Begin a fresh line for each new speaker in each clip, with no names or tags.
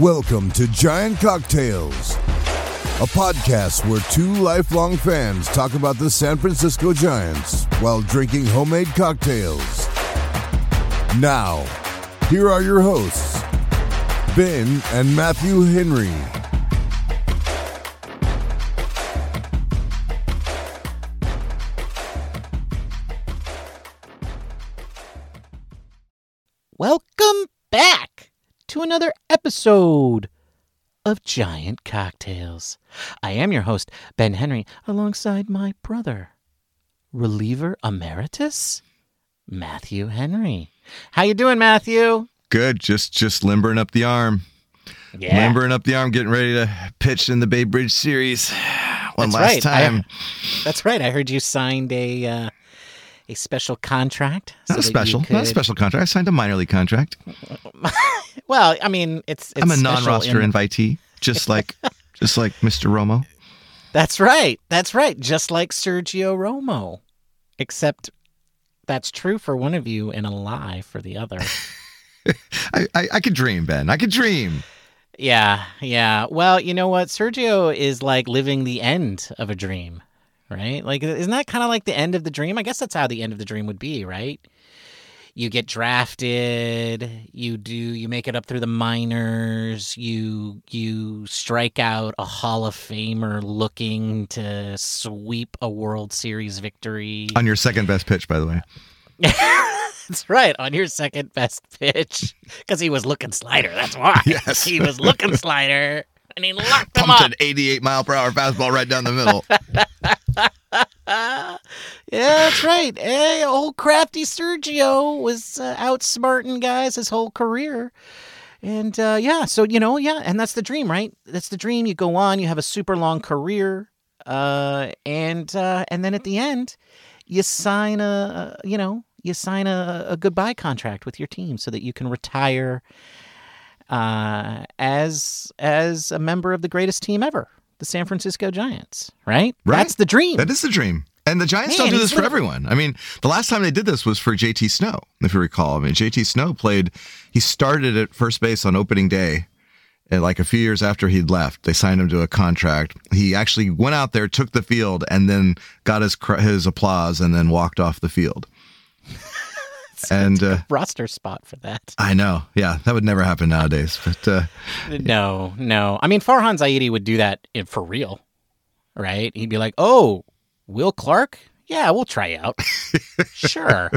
Welcome to Giant Cocktails, a podcast where two lifelong fans talk about the San Francisco Giants while drinking homemade cocktails. Now, here are your hosts, Ben and Matthew Henry.
Episode of Giant Cocktails. I am your host, Ben Henry, alongside my brother, reliever emeritus, Matthew Henry. How you doing, Matthew?
Good. Just just limbering up the arm.
Yeah.
Limbering up the arm, getting ready to pitch in the Bay Bridge series. One
That's
last
right. I-
time.
That's right. I heard you signed a uh, a special contract. so
not a special. Not a special contract. I signed a minor league contract.
Well, I mean, it's, it's
I'm a non-roster
in-
invitee, just like just like Mr. Romo.
That's right. That's right. Just like Sergio Romo, except that's true for one of you and a lie for the other.
I, I I could dream, Ben. I could dream.
yeah, yeah. Well, you know what? Sergio is like living the end of a dream, right? Like, isn't that kind of like the end of the dream? I guess that's how the end of the dream would be, right? You get drafted, you do, you make it up through the minors, you you strike out a Hall of Famer looking to sweep a World Series victory.
On your second best pitch, by the way.
That's right, on your second best pitch. Because he was looking slider. That's why.
Yes.
He was looking slider. And he locked him
Pumped
up.
an 88 mile per hour fastball right down the middle.
yeah, that's right. Hey, old crafty Sergio was uh, outsmarting guys his whole career. And uh, yeah, so, you know, yeah, and that's the dream, right? That's the dream. You go on, you have a super long career. Uh, and uh, and then at the end, you sign a, a you know you sign a, a goodbye contract with your team so that you can retire uh, as as a member of the greatest team ever, the San Francisco Giants. Right?
Right.
That's the dream.
That is the dream. And the Giants
Man,
don't do this for everyone. I mean, the last time they did this was for JT Snow, if you recall. I mean, JT Snow played, he started at first base on opening day. And like a few years after he'd left, they signed him to a contract. He actually went out there, took the field, and then got his his applause, and then walked off the field. And uh,
roster spot for that.
I know, yeah, that would never happen nowadays. But uh,
No, no. I mean, Farhan Zaidi would do that in, for real, right? He'd be like, "Oh, Will Clark? Yeah, we'll try out. sure."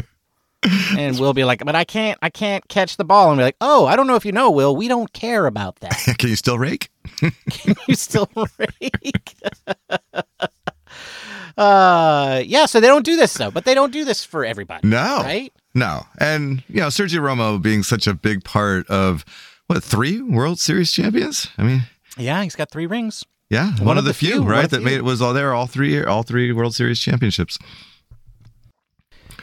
And we'll be like, "But I can't, I can't catch the ball." And be like, "Oh, I don't know if you know, Will. We don't care about that.
can you still rake?
Can you still rake?" Uh, yeah. So they don't do this though, but they don't do this for everybody.
No,
right?
No, and you know Sergio Romo being such a big part of what three World Series champions? I mean,
Yeah, he's got three rings.
yeah, one, of the, few,
few,
right? That
few.
made it was all there, all three, all three World Series championships.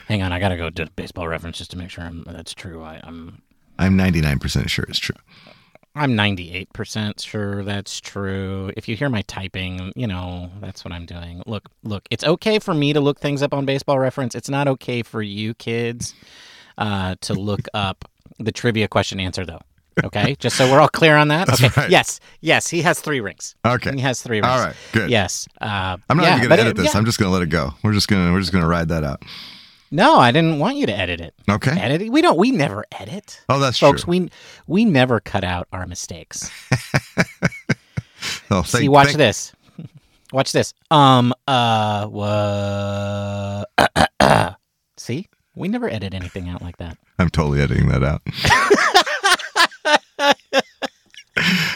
Hang on, I gotta go to baseball reference just to make sure I'm, that's true. I, I'm
I'm 99 percent sure it's true.
I'm 98% sure that's true. If you hear my typing, you know, that's what I'm doing. Look, look, it's okay for me to look things up on baseball reference. It's not okay for you kids uh, to look up the trivia question answer, though. Okay? Just so we're all clear on that.
That's
okay.
right.
Yes. Yes. He has three rings.
Okay,
He has three rings.
all right, good.
Yes. Uh,
I'm not
yeah,
even gonna
it-
edit this.
yeah.
I'm just gonna let it go. We're just gonna we're just gonna ride that out.
No, I didn't want you to edit it.
Okay.
Edit it? We don't. We never edit.
Oh, that's true.
Folks,
true.
we we never cut out our mistakes.
Oh,
See,
thank-
watch
thank-
this. Watch this. Um. Uh. What? See, we never edit anything out like that.
I'm totally editing that out.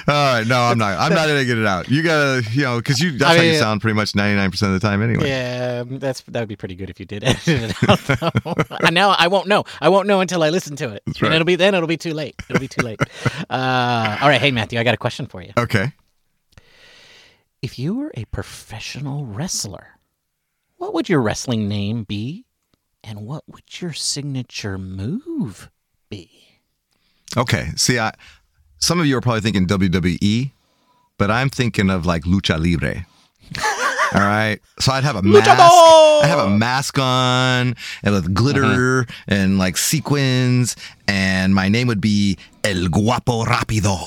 All right, no, I'm not. I'm not gonna get it out. You gotta, you know, because you that's
I
how you sound pretty much 99 percent of the time anyway.
Yeah, that's that would be pretty good if you did edit it out. Though. I won't know. I won't know until I listen to it,
That's
and it'll be then it'll be too late. It'll be too late. Uh, all right, hey Matthew, I got a question for you.
Okay.
If you were a professional wrestler, what would your wrestling name be, and what would your signature move be?
Okay. See, I, some of you are probably thinking WWE, but I'm thinking of like lucha libre. All right. So I'd have a mask.
Luchador!
I have a mask on and with glitter and like sequins, and my name would be El Guapo Rapido.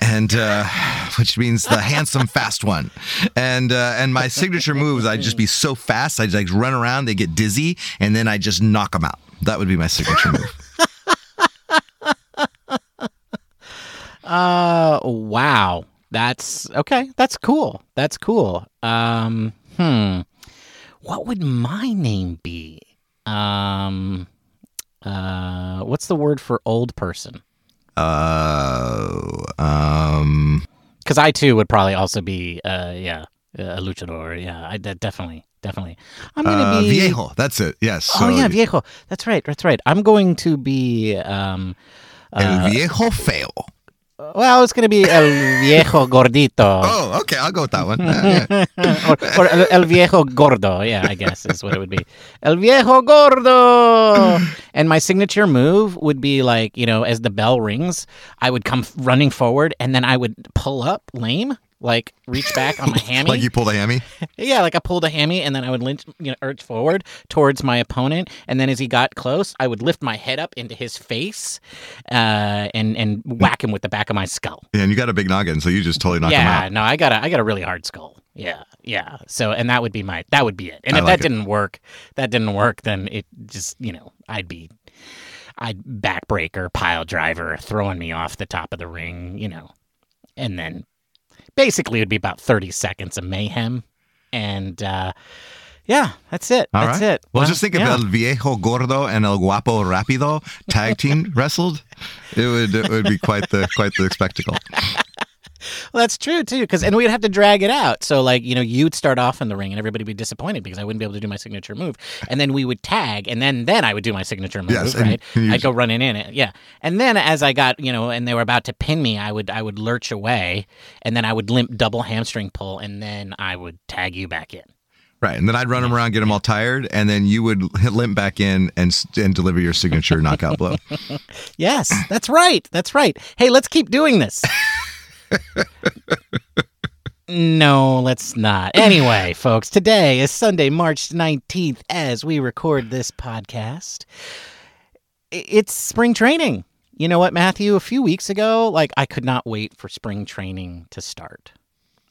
and uh, which means the handsome fast one. And uh, and my signature moves, I'd just be so fast, I'd like run around, they get dizzy, and then I just knock them out. That would be my signature move.
Uh, wow. That's okay. That's cool. That's cool. Um, hmm. What would my name be? Um, uh, what's the word for old person?
Uh, um,
Because I too would probably also be, uh, yeah, a luchador. Yeah, I definitely, definitely. I'm gonna
uh,
be
viejo. That's it. Yes.
Oh
So,
yeah, viejo. That's right. That's right. I'm going to be. Um,
El viejo feo.
Well, it's going to be el viejo gordito.
Oh, okay. I'll go with that one. Uh, yeah.
or, or el, el viejo gordo, yeah, I guess is what it would be. El viejo gordo. and my signature move would be like, you know, as the bell rings, I would come running forward and then I would pull up lame, like reach back on my hammy.
Like you pulled a hammy.
yeah, like I pulled a hammy and then I would lynch, you know, urge forward towards my opponent. And then as he got close, I would lift my head up into his face uh, and, and whack him with the back of my skull.
Yeah, and you got a big noggin, so you just totally knocked him
Yeah,
out.
no, I got a I got a really hard skull. Yeah, yeah. So and that would be my that would be it. And
I
if
like
that
it.
didn't work, that didn't work, then it just you know I'd be I'd backbreaker, pile driver, throwing me off the top of the ring, you know, and then basically it'd be about thirty seconds of mayhem, and uh, yeah, that's it.
All
that's
right.
it.
Well, just think
yeah.
El Viejo Gordo and El Guapo Rapido tag team wrestled, it would it would be quite the quite the spectacle.
Well, that's true too, because and we'd have to drag it out. So like you know, you'd start off in the ring, and everybody would be disappointed because I wouldn't be able to do my signature move. And then we would tag, and then then I would do my signature move.
Yes,
right? I'd go running in it, yeah. And then as I got you know, and they were about to pin me, I would I would lurch away, and then I would limp double hamstring pull, and then I would tag you back in.
Right, and then I'd run them around, get them all tired, and then you would limp back in and and deliver your signature knockout blow.
Yes, that's right. That's right. Hey, let's keep doing this. no, let's not. Anyway, folks, today is Sunday, March 19th, as we record this podcast. It's spring training. You know what, Matthew? A few weeks ago, like, I could not wait for spring training to start.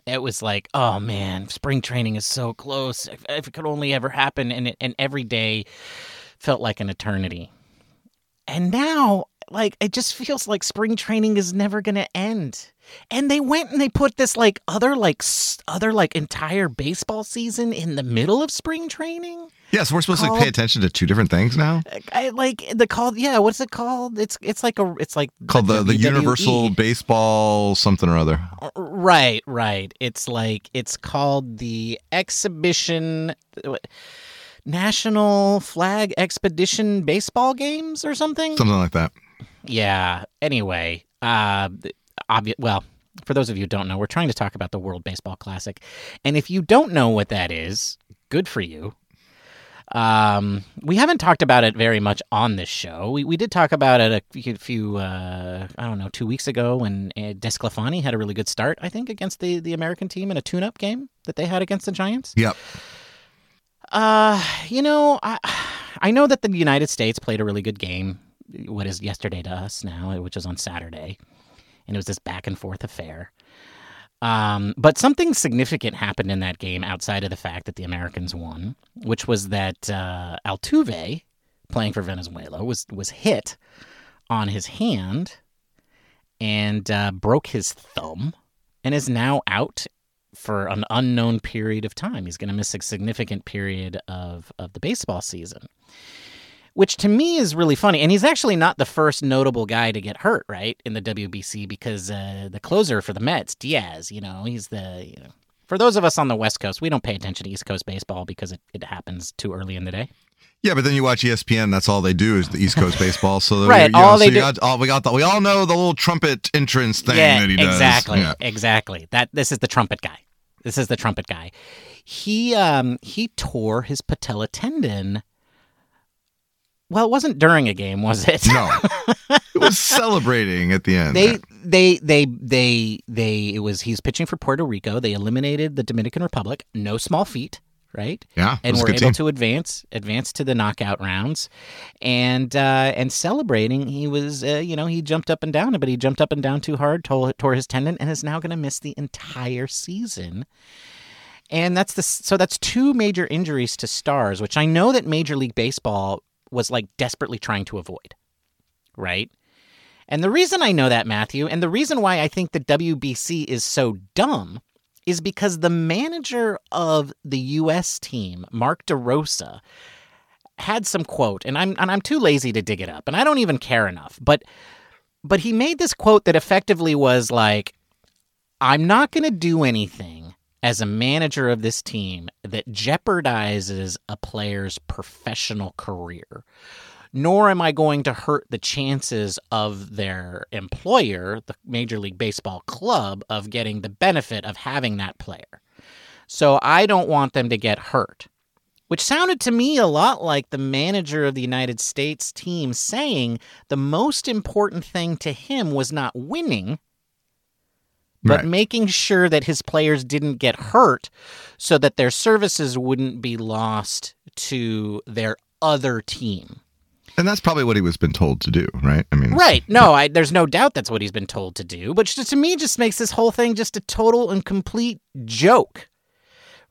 It was like, oh man, spring training is so close. If, if it could only ever happen. And, it, and every day felt like an eternity. And now, like, it just feels like spring training is never going to end. And they went and they put this like other like other like entire baseball season in the middle of spring training.
yeah, so we're supposed to
Called-
pay attention to two different things now.
Uh, I like the call. Yeah, what's it called? It's it's like a it's like
Called the, the
WWE.
Universal Baseball something or other.
Right, right. It's like it's called the exhibition. Uh, National Flag Expedition Baseball Games or something.
Something like that.
Yeah. Anyway, uh, obvious. Well, for those of you who don't know, we're trying to talk about the World Baseball Classic, and if you don't know what that is, good for you. Um, we haven't talked about it very much on this show. We we did talk about it a few, uh, I don't know, two weeks ago when uh, DeSclafani had a really good start, I think, against the the American team in a tune-up game that they had against the Giants.
Yep.
Uh, you know, I I know that the United States played a really good game. What is yesterday to us now, which is on Saturday, and it was this back and forth affair. Um, but something significant happened in that game outside of the fact that the Americans won, which was that uh, Altuve, playing for Venezuela, was was hit on his hand and uh, broke his thumb, and is now out for an unknown period of time. He's going to miss a significant period of, of the baseball season, which to me is really funny. And he's actually not the first notable guy to get hurt, right, in the WBC because uh, the closer for the Mets, Diaz, you know, he's the. You know, for those of us on the West Coast, we don't pay attention to East Coast baseball because it, it happens too early in the day.
Yeah, but then you watch ESPN. That's all they do is the East Coast baseball. So
Right,
you know,
all
so
they do-
got, all, we got the, we all know the little trumpet entrance thing
yeah,
that he does.
exactly,
Yeah.
exactly. That this is the trumpet guy. This is the trumpet guy. He um he tore his patella tendon. Well, it wasn't during a game, was it?
No, it was celebrating at the end.
They they they they they it was he's pitching for Puerto Rico. They eliminated the Dominican Republic. No small feat right?
Yeah,
and were able
team.
to advance advance to the knockout rounds and uh, and celebrating he was uh, you know he jumped up and down but he jumped up and down too hard tore, tore his tendon and is now going to miss the entire season and that's the so that's two major injuries to stars which i know that major league baseball was like desperately trying to avoid right and the reason i know that matthew and the reason why i think the wbc is so dumb is because the manager of the U.S. team, Mark DeRosa, had some quote, and I'm and I'm too lazy to dig it up, and I don't even care enough. But but he made this quote that effectively was like, "I'm not going to do anything as a manager of this team that jeopardizes a player's professional career." Nor am I going to hurt the chances of their employer, the Major League Baseball club, of getting the benefit of having that player. So I don't want them to get hurt. Which sounded to me a lot like the manager of the United States team saying the most important thing to him was not winning, but
Right.
making sure that his players didn't get hurt so that their services wouldn't be lost to their other team.
And that's probably what he was been told to do, right? I mean,
Right. No, I, there's no doubt that's what he's been told to do, which to me just makes this whole thing just a total and complete joke.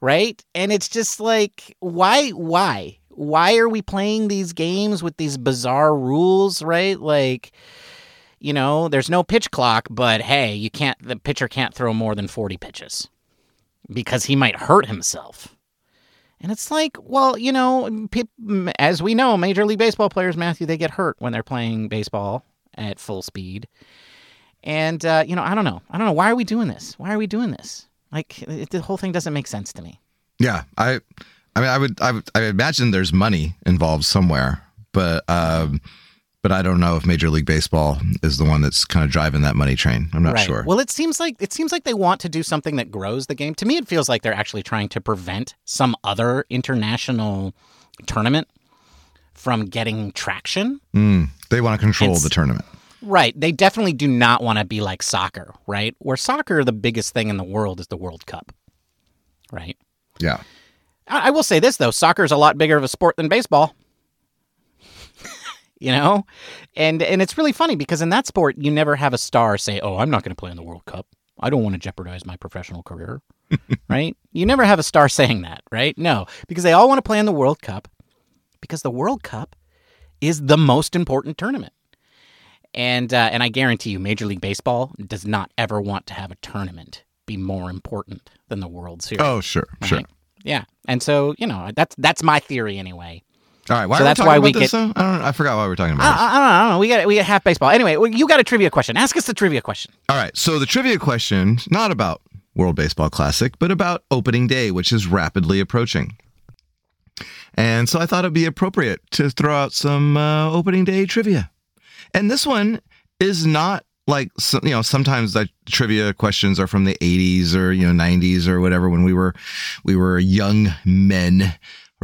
Right? And it's just like why why? Why are we playing these games with these bizarre rules, right? Like you know, there's no pitch clock, but hey, you can't the pitcher can't throw more than 40 pitches because he might hurt himself. And it's like, well, you know, as we know, Major League Baseball players, Matthew, they get hurt when they're playing baseball at full speed. And, uh, you know, I don't know. I don't know. Why are we doing this? Why are we doing this? Like, it, the whole thing doesn't make sense to me.
Yeah, I, I mean, I would, I would, I imagine there's money involved somewhere, but, um, but I don't know if Major League Baseball is the one that's kind of driving that money train. I'm not
right.
sure.
Well, it seems like it seems like they want to do something that grows the game. To me, it feels like they're actually trying to prevent some other international tournament from getting traction.
Mm, they want to control
It's-
the tournament.
Right. They definitely do not want to be like soccer, right? Where soccer, the biggest thing in the world is the World Cup, right?
Yeah.
I, I will say this, though soccer is a lot bigger of a sport than baseball. You know? And, and it's really funny because in that sport, you never have a star say, oh, I'm not going to play in the World Cup. I don't want to jeopardize my professional career, right? You never have a star saying that, right? No, because they all want to play in the World Cup because the World Cup is the most important tournament. And uh, and I guarantee you, Major League Baseball does not ever want to have a tournament be more important than the World Series.
Oh, sure, sure.
Yeah, and so you know that's that's my theory anyway.
All right. Why
So
are
that's
we
why
talking
we
about this?
get-
I don't. I forgot why we're talking about this.
I, I don't know. I don't know. We got we got half baseball. Anyway, you got a trivia question. Ask us the trivia question.
All right. So the trivia question, not about World Baseball Classic, but about opening day, which is rapidly approaching. And so I thought it'd be appropriate to throw out some uh, opening day trivia. And this one is not like you know sometimes the trivia questions are from the 80s or you know 90s or whatever when we were we were young men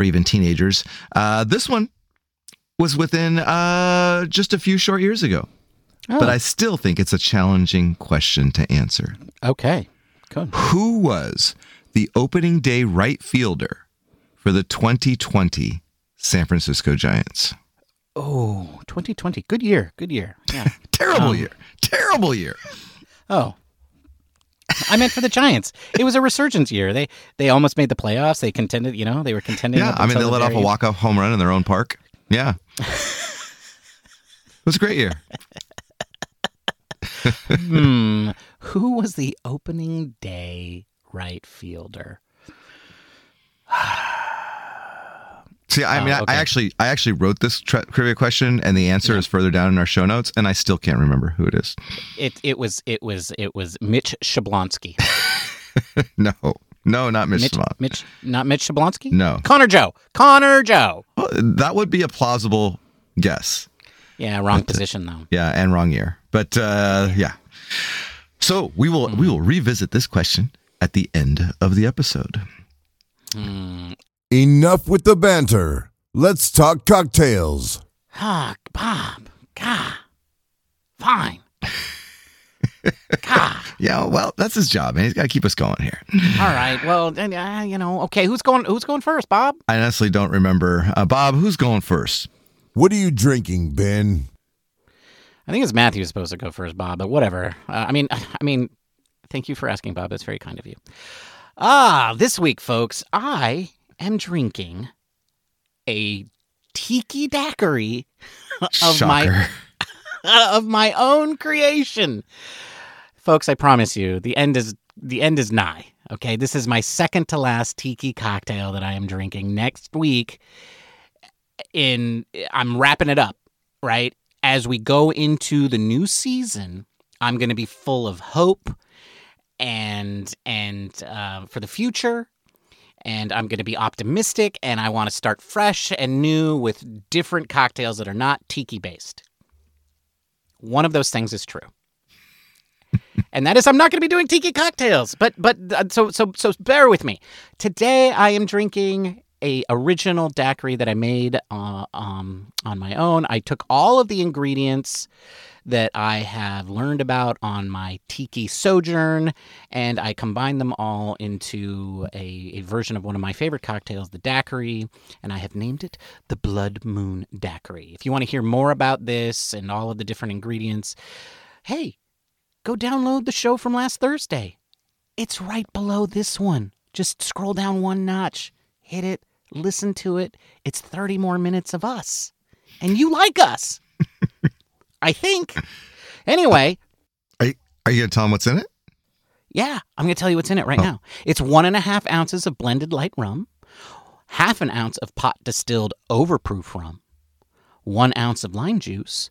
or even teenagers. Uh, this one was within uh, just a few short years ago but
Oh.
I still think it's a challenging question to answer.
Okay, good.
Who was the opening day right fielder for the 2020 San Francisco Giants?
Oh, 2020. Good year. Good year. Yeah.
Terrible
Um,
year. Terrible year.
Oh. I meant for the Giants. It was a resurgence year. They they almost made the playoffs. They contended, you know, they were contending.
Yeah, I mean they
the
let off a walk-off home run in their own park. Yeah. it was a great year.
Hmm. Who was the opening day right fielder?
See, I
Oh,
mean, I-
okay.
I actually, I actually wrote this tri- trivia question, and the answer is further down in our show notes, and I still can't remember who it is.
It it was it was it was Mitch Shablonsky.
No, no, not Mitch.
Mitch,
Savant.
Mitch not Mitch Shablonsky?
No,
Connor Joe. Connor Joe.
Well, that would be a plausible guess.
Yeah, wrong position though.
Yeah, and wrong year. But uh, yeah. So we will we will revisit this question at the end of the episode.
Hmm.
Enough with the banter. Let's talk cocktails.
Ah, Bob. God. Fine. God.
Yeah, well, that's his job, man. He's got to keep us going here.
All right. Well, then, uh, you know, okay. Who's going? Who's going first, Bob?
I honestly don't remember. Uh, Bob, who's going first?
What are you drinking, Ben?
I think it's Matthew supposed to go first, Bob. But whatever. Uh, I mean, I mean, thank you for asking, Bob. That's very kind of you. Ah, this week, folks, I am drinking a tiki daiquiri of my of my own creation. Folks, I promise you, the end is the end is nigh. Okay, this is my second to last tiki cocktail that I am drinking next week. In I'm wrapping it up, right? As we go into the new season, I'm going to be full of hope and and uh, for the future and I'm going to be optimistic and I want to start fresh and new with different cocktails that are not tiki based. One of those things is true. and that is I'm not going to be doing tiki cocktails. But but uh, so so so bear with me. Today I am drinking a original daiquiri that I made uh, um, on my own. I took all of the ingredients that I have learned about on my tiki sojourn, and I combined them all into a, a version of one of my favorite cocktails, the daiquiri, and I have named it the Blood Moon Daiquiri. If you want to hear more about this and all of the different ingredients, hey, go download the show from last Thursday. It's right below this one. Just scroll down one notch, hit it, listen to it. It's 30 more minutes of us. And you like us. I think. Anyway,
Are you, are you going to tell him what's in it?
yeah, I'm going to tell you what's in it right
Oh.
now. It's one and a half ounces of blended light rum, half an ounce of pot distilled overproof rum, one ounce of lime juice,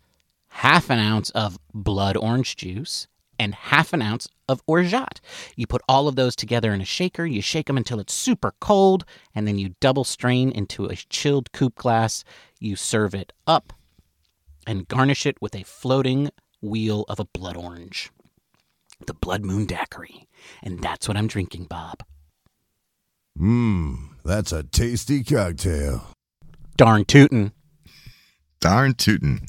half an ounce of blood orange juice, and half an ounce of orgeat. You put all of those together in a shaker, you shake them until it's super cold, and then you double strain into a chilled coupe glass. You serve it up and garnish it with a floating wheel of a blood orange. The Blood Moon Daiquiri. And that's what I'm drinking, Bob.
Mmm, that's a tasty cocktail.
Darn tootin'.
Darn tootin'.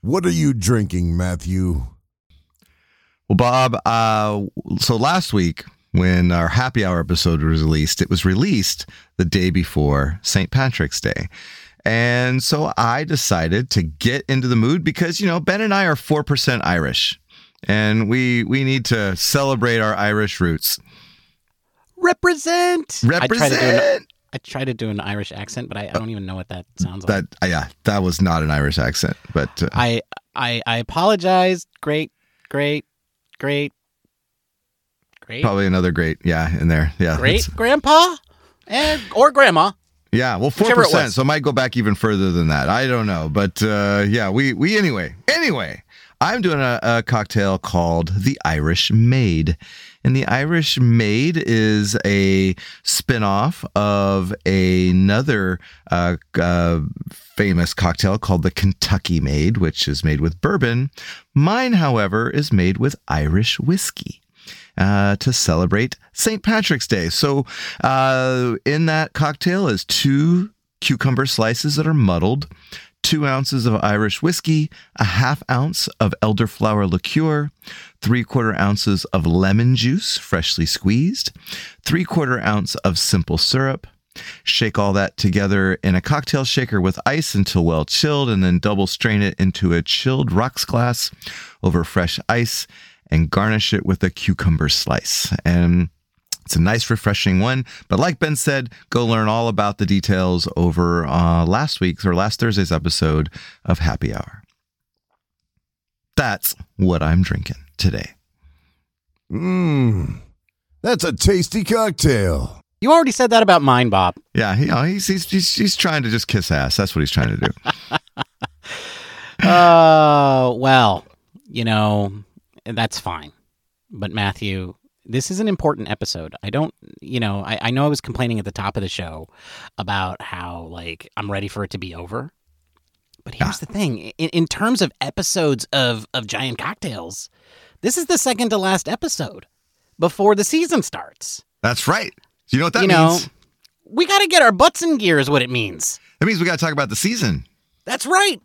What are you drinking, Matthew?
Well, Bob, uh, so last week when our happy hour episode was released, it was released the day before St. Patrick's Day. And so I decided to get into the mood because, you know, Ben and I are 4% Irish and we we need to celebrate our Irish roots.
Represent! I try, to do an,
Represent
I try to do an Irish accent, but I, I don't even know what that sounds like.
that. uh, yeah, that was not an Irish accent, but uh,
I, I I apologize. Great, great, great, great,
probably another great, yeah, in there. Yeah,
great grandpa and or grandma.
Yeah, well, four percent. So it might go back even further than that. I don't know, but uh, yeah, we we anyway. Anyway, I'm doing a, a cocktail called the Irish Maid, and the Irish Maid is a spin-off of another uh, uh, famous cocktail called the Kentucky Maid, which is made with bourbon. Mine, however, is made with Irish whiskey uh, to celebrate St. Patrick's Day. So, uh, in that cocktail is two cucumber slices that are muddled, two ounces of Irish whiskey, a half ounce of elderflower liqueur, three quarter ounces of lemon juice, freshly squeezed, three quarter ounce of simple syrup. Shake all that together in a cocktail shaker with ice until well chilled, and then double strain it into a chilled rocks glass over fresh ice and garnish it with a cucumber slice. And it's a nice, refreshing one. But like Ben said, go learn all about the details over uh, last week's or last Thursday's episode of Happy Hour. That's what I'm drinking today.
Mmm, that's a tasty cocktail.
You already said that about mine, Bob.
Yeah, you know, he's, he's, he's, he's trying to just kiss ass. That's what he's trying to do.
Oh, well, you know, that's fine. But Matthew, this is an important episode. I don't, you know, I, I know I was complaining at the top of the show about how, like, I'm ready for it to be over. But here's the ah. thing in, in terms of episodes of, of Giant Cocktails, this is the second to last episode before the season starts.
That's right. You know what that
you know,
means?
we got to get our butts in gear, is what it means.
That means we got to talk about the season.
That's right.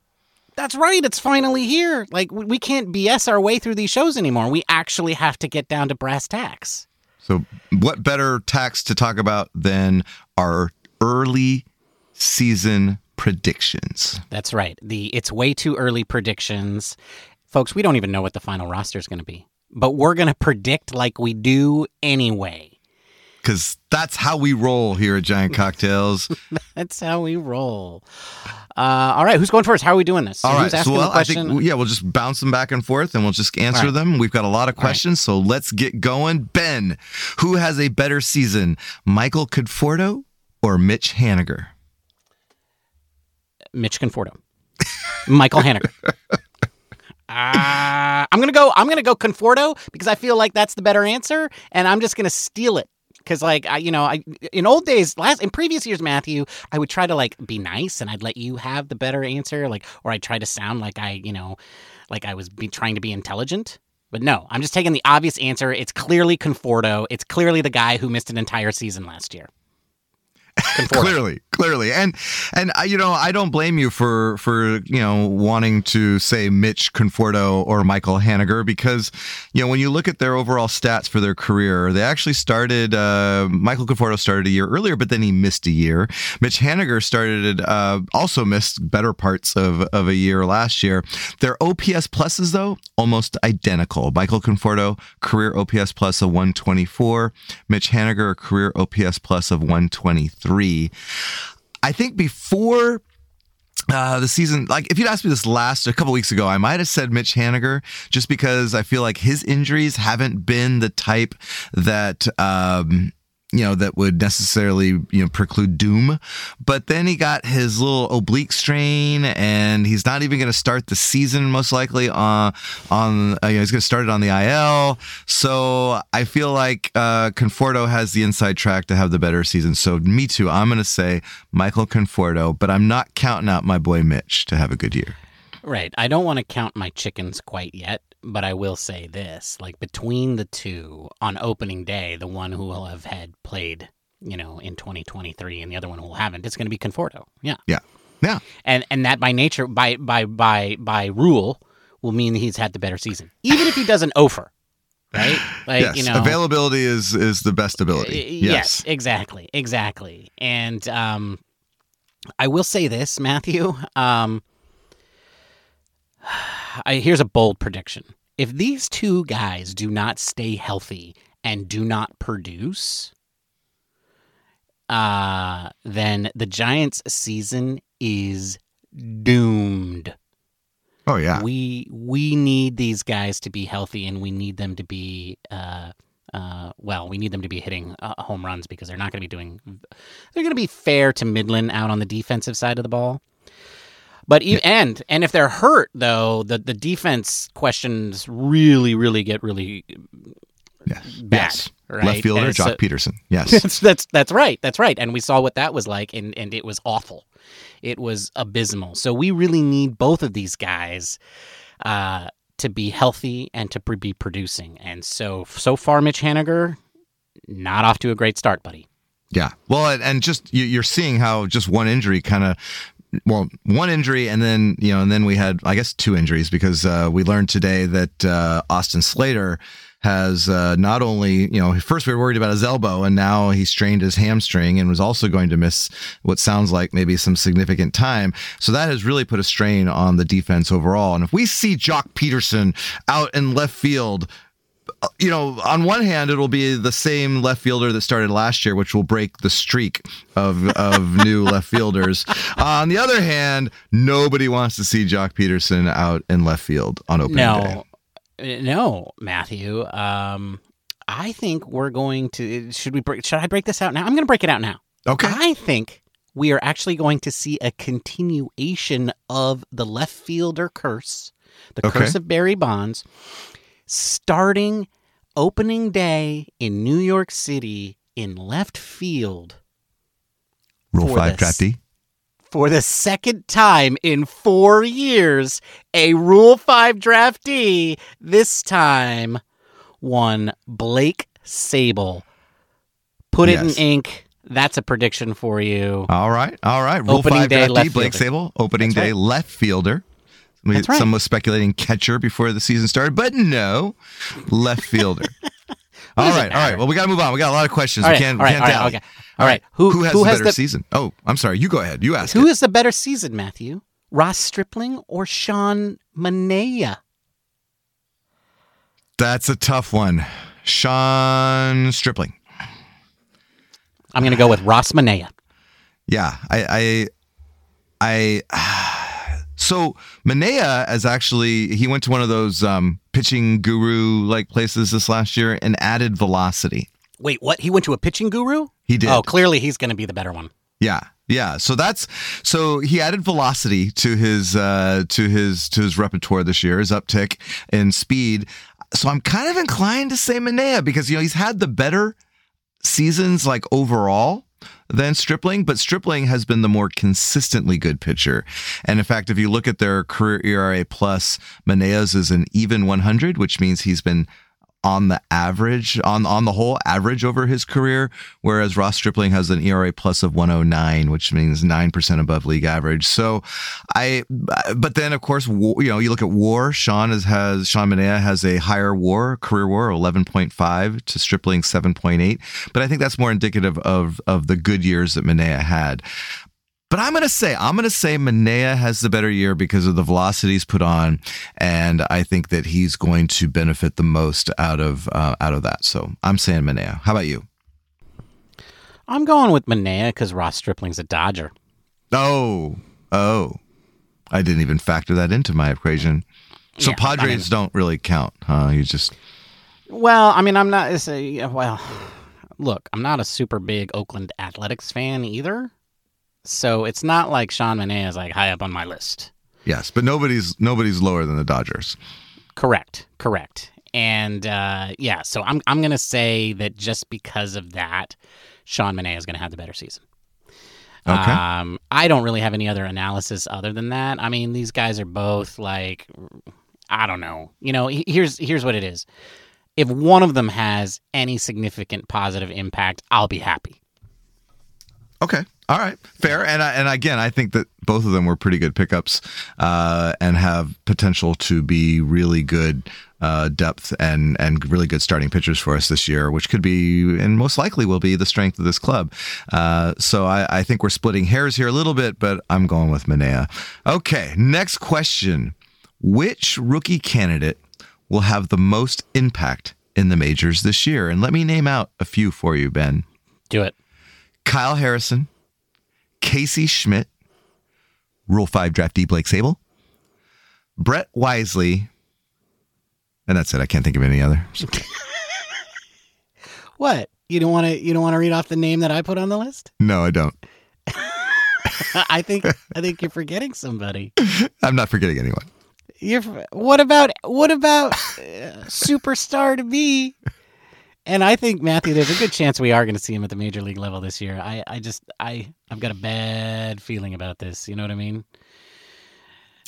That's right. It's finally here. Like we can't BS our way through these shows anymore. We actually have to get down to brass tacks.
So, what better tax to talk about than our early season predictions?
That's right. The it's way too early predictions. Folks, we don't even know what the final roster is going to be. But we're going to predict like we do anyway.
Because that's how we roll here at Giant Cocktails.
That's how we roll. Uh, all right, who's going first? How are we doing this?
All right.
Who's
So,
asking
well,
the
I
question?
think, yeah, we'll just bounce them back and forth and we'll just answer
right.
them. We've got a lot of
All right.
questions. So, let's get going. Ben, who has a better season, Michael Conforto or Mitch Haniger?
Mitch Conforto, Michael Haniger. Uh, I'm gonna go. I'm gonna go Conforto because I feel like that's the better answer, and I'm just gonna steal it because, like, I, you know, I in old days, last in previous years, Matthew, I would try to like be nice and I'd let you have the better answer, like, or I'd try to sound like I, you know, like I was be, trying to be intelligent. But no, I'm just taking the obvious answer. It's clearly Conforto. It's clearly the guy who missed an entire season last year.
Clearly clearly. And and you know i don't blame you for for you know wanting to say mitch conforto or michael haniger because you know when you look at their overall stats for their career they actually started uh michael conforto started a year earlier but then he missed a year. Mitch haniger started uh also missed better parts of of a year last year. Their ops pluses though almost identical. Michael conforto career ops plus of 124 mitch haniger career ops plus of 123 I think before uh, the season, like if you'd asked me this last a couple weeks ago, I might have said Mitch Haniger just because I feel like his injuries haven't been the type that. Um, you know that would necessarily you know preclude doom. But then he got his little oblique strain and he's not even going to start the season most likely on on uh, you know, he's going to start it on the IL so I feel like uh Conforto has the inside track to have the better season. So me too I'm going to say Michael Conforto but I'm not counting out my boy Mitch to have a good year.
Right. I don't want to count my chickens quite yet, but I will say this: like between the two on opening day, the one who will have had played, you know, in 2023, and the other one who will haven't, it's going to be Conforto. Yeah.
yeah yeah
And and that by nature, by by by by rule, will mean that he's had the better season, even if he doesn't offer. Right. Like
yes
you know,
availability is is the best ability yes,
Yes, exactly, exactly. And um, I will say this, Matthew. Um, I, here's a bold prediction: if these two guys do not stay healthy and do not produce, uh, then the Giants' season is doomed.
oh yeah
We we need these guys to be healthy, and we need them to be. Uh, uh, well, we need them to be hitting uh, home runs because they're not going to be doing. They're going to be fair to Midland out on the defensive side of the ball. But e- and and if they're hurt though, the the defense questions really really get really
yes
bad.
yes
Right?
left fielder Joc
so-
Pederson yes
that's that's that's right. That's right. And we saw what that was like, and and it was awful. It was abysmal. So we really need both of these guys uh, to be healthy and to be producing. And so so far, Mitch Haniger not off to a great start, buddy.
Yeah. Well, and, and just you're seeing how just one injury kind of, well, one injury, and then you know, and then we had, I guess, two injuries because uh, we learned today that uh, Austin Slater has uh, not only, you know, first we were worried about his elbow, and now he strained his hamstring and was also going to miss what sounds like maybe some significant time. So that has really put a strain on the defense overall. And if we see Joc Pederson out in left field you know, on one hand, it'll be the same left fielder that started last year, which will break the streak of of new left fielders. on the other hand, nobody wants to see Joc Pederson out in left field on opening day.
No, Uh, no, Matthew. Um, I think we're going to. Should we break? Should I break this out now? I'm going to break it out now.
Okay.
I think we are actually going to see a continuation of the left fielder curse, the
Okay.
curse of Barry Bonds, starting opening day in New York City in left field
Rule five draftee.
for the second time in four years. A Rule 5 draftee, this time one Blake Sabol. Put it
Yes.
in ink. That's a prediction for you.
All right, all right. Rule
Opening
five
day
draftee.
left
Blake
fielder.
Sabol, opening
That's
day
right.
left fielder. We,
That's right.
Some was speculating catcher before the season started, but no, left fielder. all right, all right. Well, we got to move on. We got a lot of questions.
All
we can't,
all right,
we can't
all right,
dally.
okay. All right. Who-
who has
who
the
has
better
the-
season? Oh, I'm sorry. You go ahead. You ask.
Who
it.
is the better season, Matthew? Ross Stripling or Sean Manaea?
That's a tough one. Sean Stripling.
I'm going to go with Ross Manaea.
Yeah, I, I, I so Manaea as actually he went to one of those um, pitching guru like places this last year and added velocity.
Wait, what? He went to a pitching guru?
He did.
Oh, clearly he's going to be the better one.
Yeah. Yeah. So that's so he added velocity to his uh to his to his repertoire this year, his uptick in speed. So I'm kind of inclined to say Manaea because you know he's had the better seasons like overall than Stripling, but Stripling has been the more consistently good pitcher. And in fact, if you look at their career ERA plus, Manaea's is an even 100, which means he's been on the average, on on the whole average over his career, whereas Ross Stripling has an ERA plus of 109, which means nine percent above league average. So, I, but then of course, you know, you look at WAR. Sean is, has Sean Manaea has a higher WAR, career WAR, 11.5 to Stripling 7.8. But I think that's more indicative of of the good years that Manaea had. But I'm gonna say I'm gonna say Manaea has the better year because of the velocities put on, and I think that he's going to benefit the most out of uh, out of that. So I'm saying Manaea. How about you?
I'm going with Manaea because Ross Stripling's a Dodger.
Oh, oh, I didn't even factor that into my equation. So
Yeah, I
Padres don't really count, huh? You just
Well, I mean, I'm not. It's a, yeah, well, look, I'm not a super big Oakland Athletics fan either. So it's not like Sean Manaea is like high up on my list.
yes, but nobody's nobody's lower than the Dodgers.
Correct, correct. And uh, yeah, so I'm I'm gonna say that just because of that, Sean Manaea is gonna have the better season.
Okay.
Um, I don't really have any other analysis other than that. I mean, these guys are both like, I don't know. You know, here's here's what it is. If one of them has any significant positive impact, I'll be happy.
Okay. All right. Fair. And I, and again, I think that both of them were pretty good pickups uh, and have potential to be really good uh, depth and and really good starting pitchers for us this year, which could be and most likely will be the strength of this club. Uh, so I, I think we're splitting hairs here a little bit, but I'm going with Manaea. Okay. Next question: Which rookie candidate will have the most impact in the majors this year? And let me name out a few for you, Ben.
Do it.
Kyle Harrison, Casey Schmitt, Rule 5 draftee Blake Sabol, Brett Wisely, and that's it. I can't think of any other.
What? You don't want to? You don't want to read off the name that I put on the list?
No, I don't.
I think I think you're forgetting somebody.
I'm not forgetting anyone.
You're what about what about uh, superstar to be? And I think Matthew, there's a good chance we are going to see him at the major league level this year. I, I just I I've got a bad feeling about this. You know what I mean?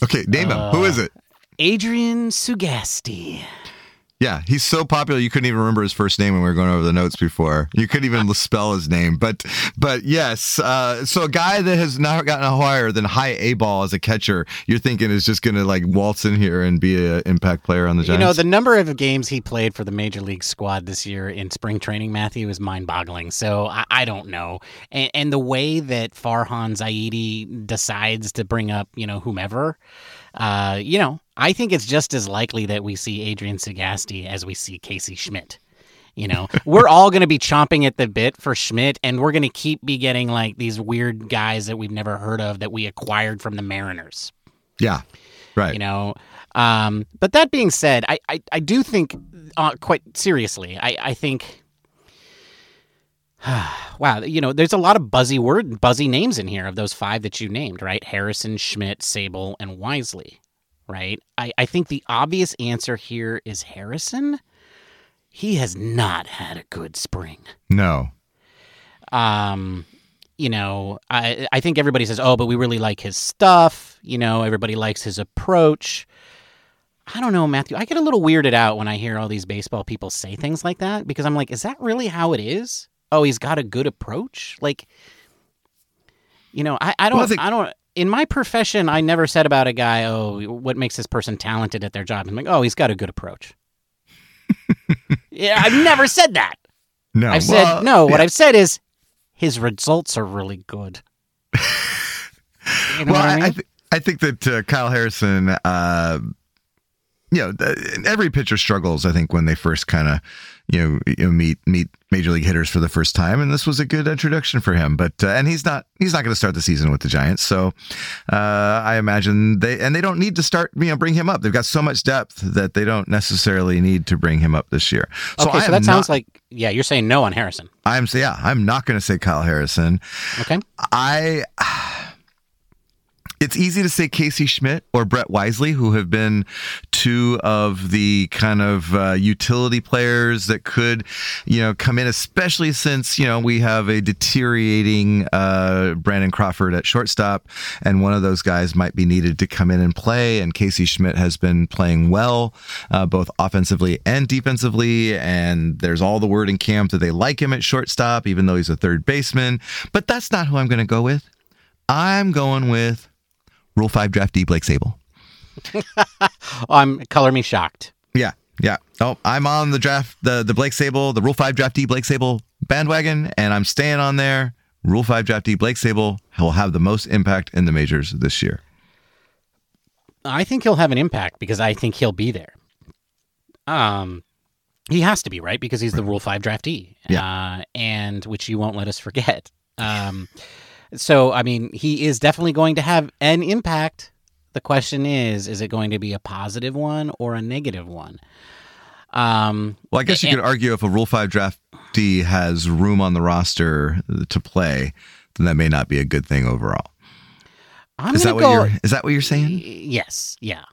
Okay, name him. Who is it?
Uh, Adrian Sugastey.
Yeah, he's so popular you couldn't even remember his first name when we were going over the notes before. You couldn't even spell his name. But but yes, uh, so a guy that has not gotten a higher than high A ball as a catcher, you're thinking is just going to like waltz in here and be an impact player on the Giants.
You know, the number of games he played for the major league squad this year in spring training, Matthew, is mind boggling. So I, I don't know. And, and the way that Farhan Zaidi decides to bring up, you know, whomever, uh, you know, I think it's just as likely that we see Adrian Sugastey as we see Casey Schmitt. You know, we're all going to be chomping at the bit for Schmitt, and we're going to keep be getting like these weird guys that we've never heard of that we acquired from the Mariners
yeah, right.
you know um, but that being said i, I, I do think uh, quite seriously i, I think wow you know there's a lot of buzzy word buzzy names in here of those five that you named right harrison schmitt sabol and wisely right? I, I think the obvious answer here is harrison. He has not had a good spring.
No.
um you know i i think everybody says oh but we really like his stuff. You know everybody likes his approach. I don't know matthew. I get a little weirded out when i hear all these baseball people say things like that because i'm like is that really how it is? Oh he's got a good approach? Like you know i, I don't
Well, I think-
I don't in my profession, I never said about a guy, "Oh, what makes this person talented at their job?" I'm like, "Oh, he's got a good approach." yeah, I've never said that.
No,
I've
well,
said no. What
yeah.
I've said is his results are really good. you know
well,
I, mean?
I, th- I think that uh, Kyle Harrison, uh, you know, th- every pitcher struggles. I think when they first kind of, you know, you know, meet meet major league hitters for the first time, and this was a good introduction for him. But uh, and he's not he's not going to start the season with the Giants, so uh, I imagine they and they don't need to start you know bring him up. They've got so much depth that they don't necessarily need to bring him up this year. So
okay, so that sounds like yeah, you're saying no on Harrison.
I'm yeah, I'm not going to say Kyle Harrison.
Okay.
I it's easy to say Casey Schmitt or Brett Wisely, who have been two of the kind of uh, utility players that could, you know, come in, especially since, you know, we have a deteriorating uh, Brandon Crawford at shortstop, and one of those guys might be needed to come in and play. And Casey Schmitt has been playing well, uh, both offensively and defensively. And there's all the word in camp that they like him at shortstop, even though he's a third baseman. But that's not who I'm going to go with. I'm going with Rule 5 draftee Blake Sabol.
I'm color me shocked.
Yeah, yeah. Oh, I'm on the draft, the the Blake Sabol, the Rule Five draftee Blake Sabol bandwagon, and I'm staying on there. Rule Five draftee Blake Sabol will have the most impact in the majors this year.
I think he'll have an impact because I think he'll be there. Um, he has to be right because he's the Rule Five draftee, uh, and which you won't let us forget. Um, so I mean, he is definitely going to have an impact. The question is, is it going to be a positive one or a negative one? Um,
Well, I guess you
And-
could argue if a Rule Five draftee has room on the roster to play, then that may not be a good thing overall.
I'm
Is that what
go.
you're? Is that what you're saying?
Yes, yeah.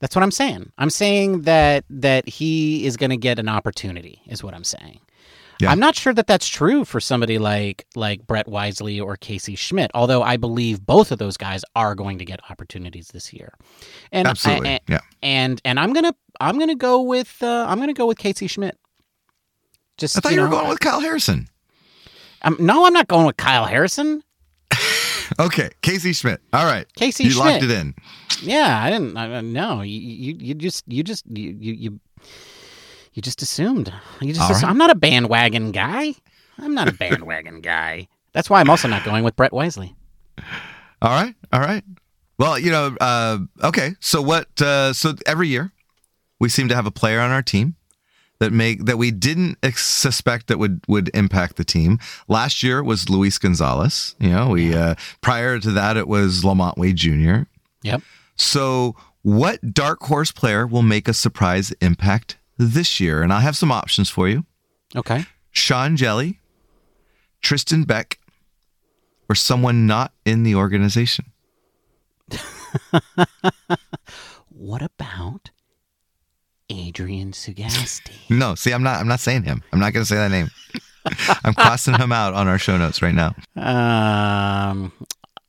That's what I'm saying. I'm saying that that he is going to get an opportunity is what I'm saying.
Yeah.
I'm not sure that that's true for somebody like like Brett Wisely or Casey Schmitt, although I believe both of those guys are going to get opportunities this year. And
Absolutely.
I-
yeah.
and and I'm going to I'm going to go with uh, I'm going to go with Casey Schmitt. Just
I thought
you
you were going with Kyle Harrison.
I'm, no, I'm not going with Kyle Harrison.
Okay, Casey Schmitt. All right,
Casey
you
Schmitt.
locked it in.
Yeah, I didn't. I, no, you, you you just you just you you you, just assumed. You just. Assumed.
Right.
I'm not a bandwagon guy. I'm not a bandwagon guy. That's why I'm also not going with Brett Wisely.
All right, all right. Well, you know, uh, okay. So what? Uh, so every year, we seem to have a player on our team that make that we didn't ex- suspect that would would impact the team. Last year was Luis Gonzalez. You know, we uh, prior to that it was LaMonte Wade Jr.
Yep.
So, what dark horse player will make a surprise impact this year? And I have some options for you:
Okay.
Sean Hjelle, Tristan Beck, or someone not in the organization.
What about Adrian Sugastey?
No, see, I'm not. I'm not saying him. I'm not going to say that name. I'm crossing him out on our show notes right now.
Um.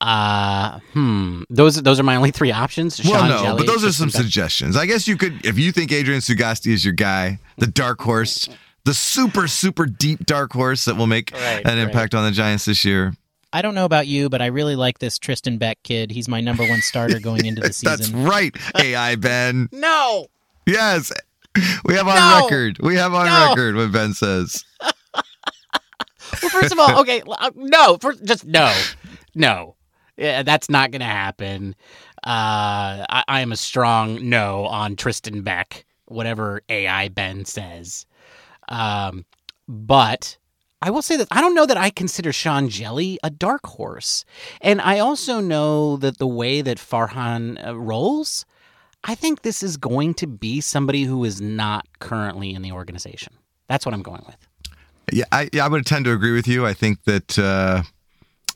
Uh. Hmm. Those those are my only three options.
well,
Sean
no,
Hjelle,
but those are some suggestions. I guess you could, if you think Adrian Sugastey is your guy, the dark horse, the super super deep dark horse that will make
Right,
an
right.
impact on the Giants this year.
I don't know about you, but I really like this Tristan Beck kid. He's my number one starter going into the season.
That's right, AI Ben.
No.
Yes, we have on
No.
record. We have on
No.
record what Ben says.
Well, first of all, okay, uh, no, for, just no, no, yeah, that's not going to happen. Uh, I, I am a strong no on Tristan Beck, whatever AI Ben says. Um, but I will say that I don't know that I consider Sean Hjelle a dark horse, and I also know that the way that Farhan uh, rolls, I think this is going to be somebody who is not currently in the organization. That's what I'm going with.
Yeah, I, yeah, I would tend to agree with you. I think that, uh,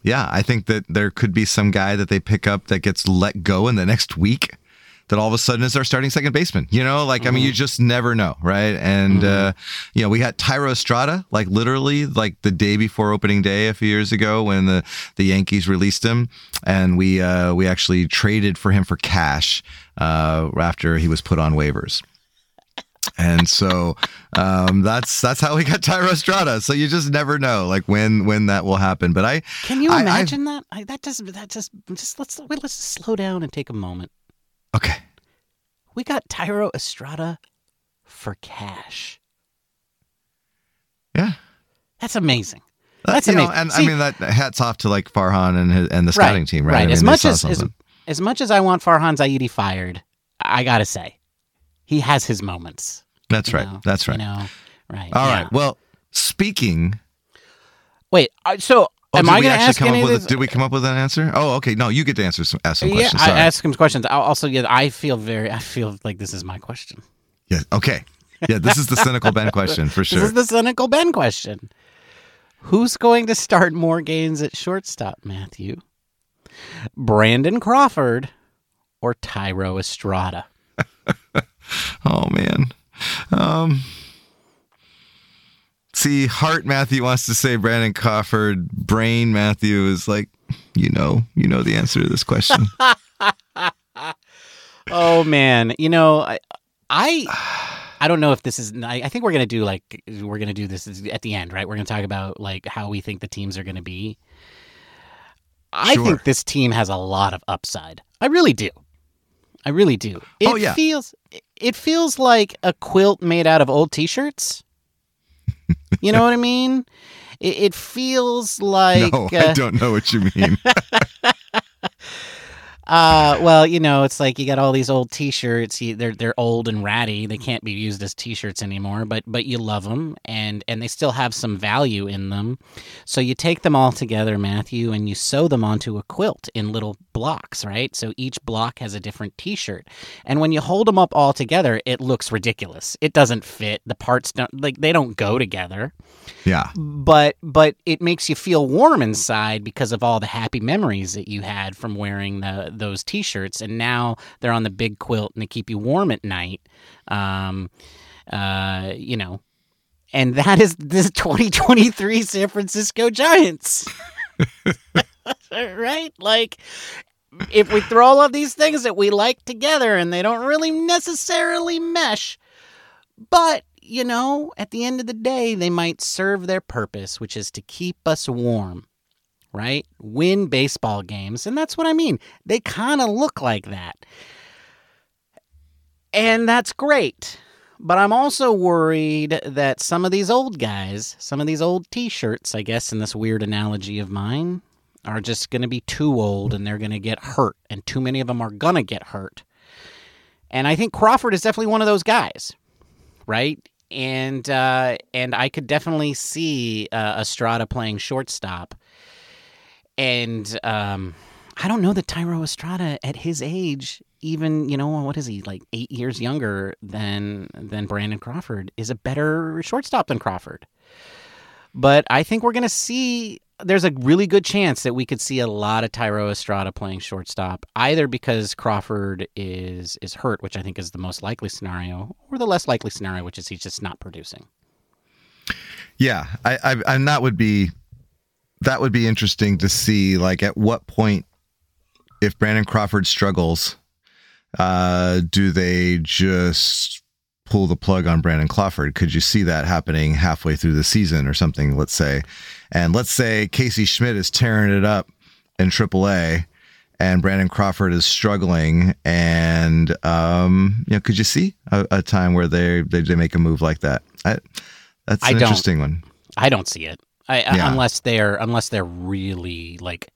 yeah, I think that there could be some guy that they pick up that gets let go in the next week that all of a sudden is our starting second baseman. You know, like, I mean, you just never know, right? And, uh, you know, we had Thairo Estrada, like literally like the day before opening day a few years ago when the, the Yankees released him. And we, uh, we actually traded for him for cash, uh, after he was put on waivers. And so um, that's that's how we got Thairo Estrada. So you just never know, like when when that will happen. But I
Can you
I- I-
imagine that? I, that doesn't that just just let's wait, let's just slow down and take a moment.
okay,
We got Thairo Estrada for cash.
yeah,
That's amazing.
Uh,
That's
you know,
amazing.
and
See-
I mean that hats off to like Farhan and his, and the scouting team, right? I mean,
As much as, as as much as I want Farhan Zaidi fired, I gotta say, he has his moments.
That's right,
know,
that's right.
You know, right.
All
yeah.
right. Well, speaking.
Wait. So,
Oh,
am
did
I going to
actually
ask
come
any
up with? A, did we come up with an answer? Oh, okay. No, you get to answer some, ask some
yeah,
questions.
I ask him questions. I'll also, yeah, I feel very. I feel like this is my question.
yeah. Okay. Yeah. This is the cynical Ben question for sure.
This is the cynical Ben question. Who's going to start more games at shortstop, Matthew? Brandon Crawford or Thairo Estrada?
Oh man. Um See, Heart Matthew wants to say Brandon Crawford. Brain Matthew is like, you know, you know the answer to this question.
Oh man, you know, I, I, I don't know if this is. I, I think we're gonna do like we're gonna do this at the end, right? We're gonna talk about like how we think the teams are gonna be. I
Sure.
think this team has a lot of upside. I really do. I really do. It
Oh, yeah.
feels it feels like a quilt made out of old t-shirts. You know what I mean? It, it feels like
no,
uh,
I don't know what you mean.
Uh, well, you know, it's like you got all these old T-shirts. You, they're they're old and ratty. They can't be used as T-shirts anymore. But but you love them, and and they still have some value in them. So you take them all together, Matthew, and you sew them onto a quilt in little blocks, right? So each block has a different T-shirt, and when you hold them up all together, it looks ridiculous. It doesn't fit. The parts don't like they don't go together
yeah.
but but it makes you feel warm inside because of all the happy memories that you had from wearing the, those t-shirts and now they're on the big quilt and they keep you warm at night um uh you know and that is the 2023 San Francisco Giants right like if we throw all of these things that we like together and they don't really necessarily mesh but, you know, at the end of the day, they might serve their purpose, which is to keep us warm, right? Win baseball games. And that's what I mean. They kind of look like that. And that's great. But I'm also worried that some of these old guys, some of these old t shirts, I guess, in this weird analogy of mine, are just going to be too old and they're going to get hurt. And too many of them are going to get hurt. And I think Crawford is definitely one of those guys right? And uh, and I could definitely see uh, Estrada playing shortstop. And um, I don't know that Thairo Estrada at his age, even you know what is he like eight years younger than than Brandon Crawford, is a better shortstop than Crawford. But I think we're gonna see. There's a really good chance that we could see a lot of Thairo Estrada playing shortstop, either because Crawford is is hurt, which I think is the most likely scenario, or the less likely scenario, which is he's just not producing.
Yeah, I, I, and that would be that would be interesting to see. Like, at what point, if Brandon Crawford struggles, uh, do they just pull the plug on Brandon Crawford? Could you see that happening halfway through the season or something? Let's say, and let's say Casey Schmitt is tearing it up in AAA. And Brandon Crawford is struggling, and um, you know, could you see a, a time where they, they they make a move like that? I, that's an
don't.
interesting one.
I don't see it. I, I-
Yeah.
unless they're unless they're really like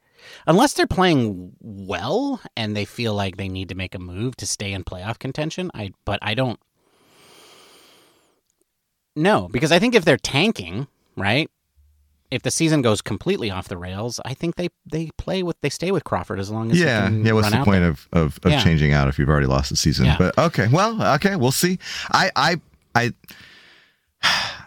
unless they're playing well and they feel like they need to make a move to stay in playoff contention. I but I don't No, because I think if they're tanking, right? If the season goes completely off the rails, I think they they play with they stay with Crawford as long as they
Yeah,
can
yeah. What's the point
there.
of of, of
Yeah.
changing out if you've already lost the season?
Yeah.
But okay, well, okay, we'll see. I I I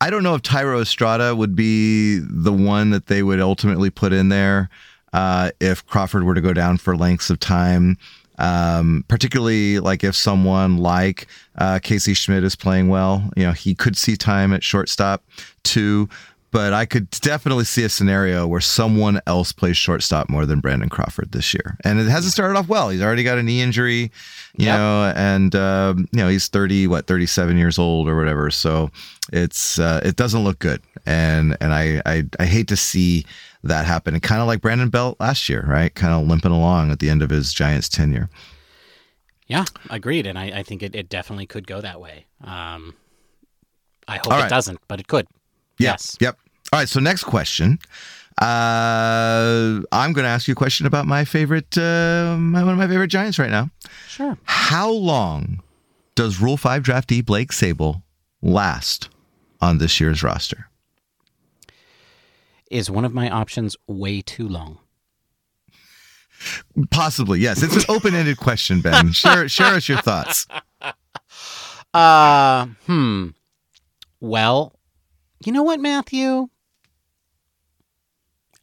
I don't know if Thairo Estrada would be the one that they would ultimately put in there uh, if Crawford were to go down for lengths of time. Um, particularly like if someone like uh, Casey Schmitt is playing well, you know, he could see time at shortstop too. but I could definitely see a scenario where someone else plays shortstop more than Brandon Crawford this year. And it hasn't started off well. He's already got a knee injury, you
Yep.
know, and um, you know he's thirty, what thirty seven years old or whatever. So it's uh, it doesn't look good, and and I I, I hate to see that happened. And kind of like Brandon Belt last year, right? Kind of limping along at the end of his Giants tenure.
Yeah, agreed. And I, I think it, it definitely could go that way. Um, I hope
All
it doesn't, but it could.
Yep,
Yes.
Yep. All right. So next question. Uh, I'm going to ask you a question about my favorite, uh, my, one of my favorite Giants right now.
Sure.
How long does Rule Five draftee Blake Sabol last on this year's roster?
Is one of my options way too long?
Possibly, yes. It's an open-ended question, Ben. Share, share us your thoughts.
Uh, hmm. Well, you know what, Matthew?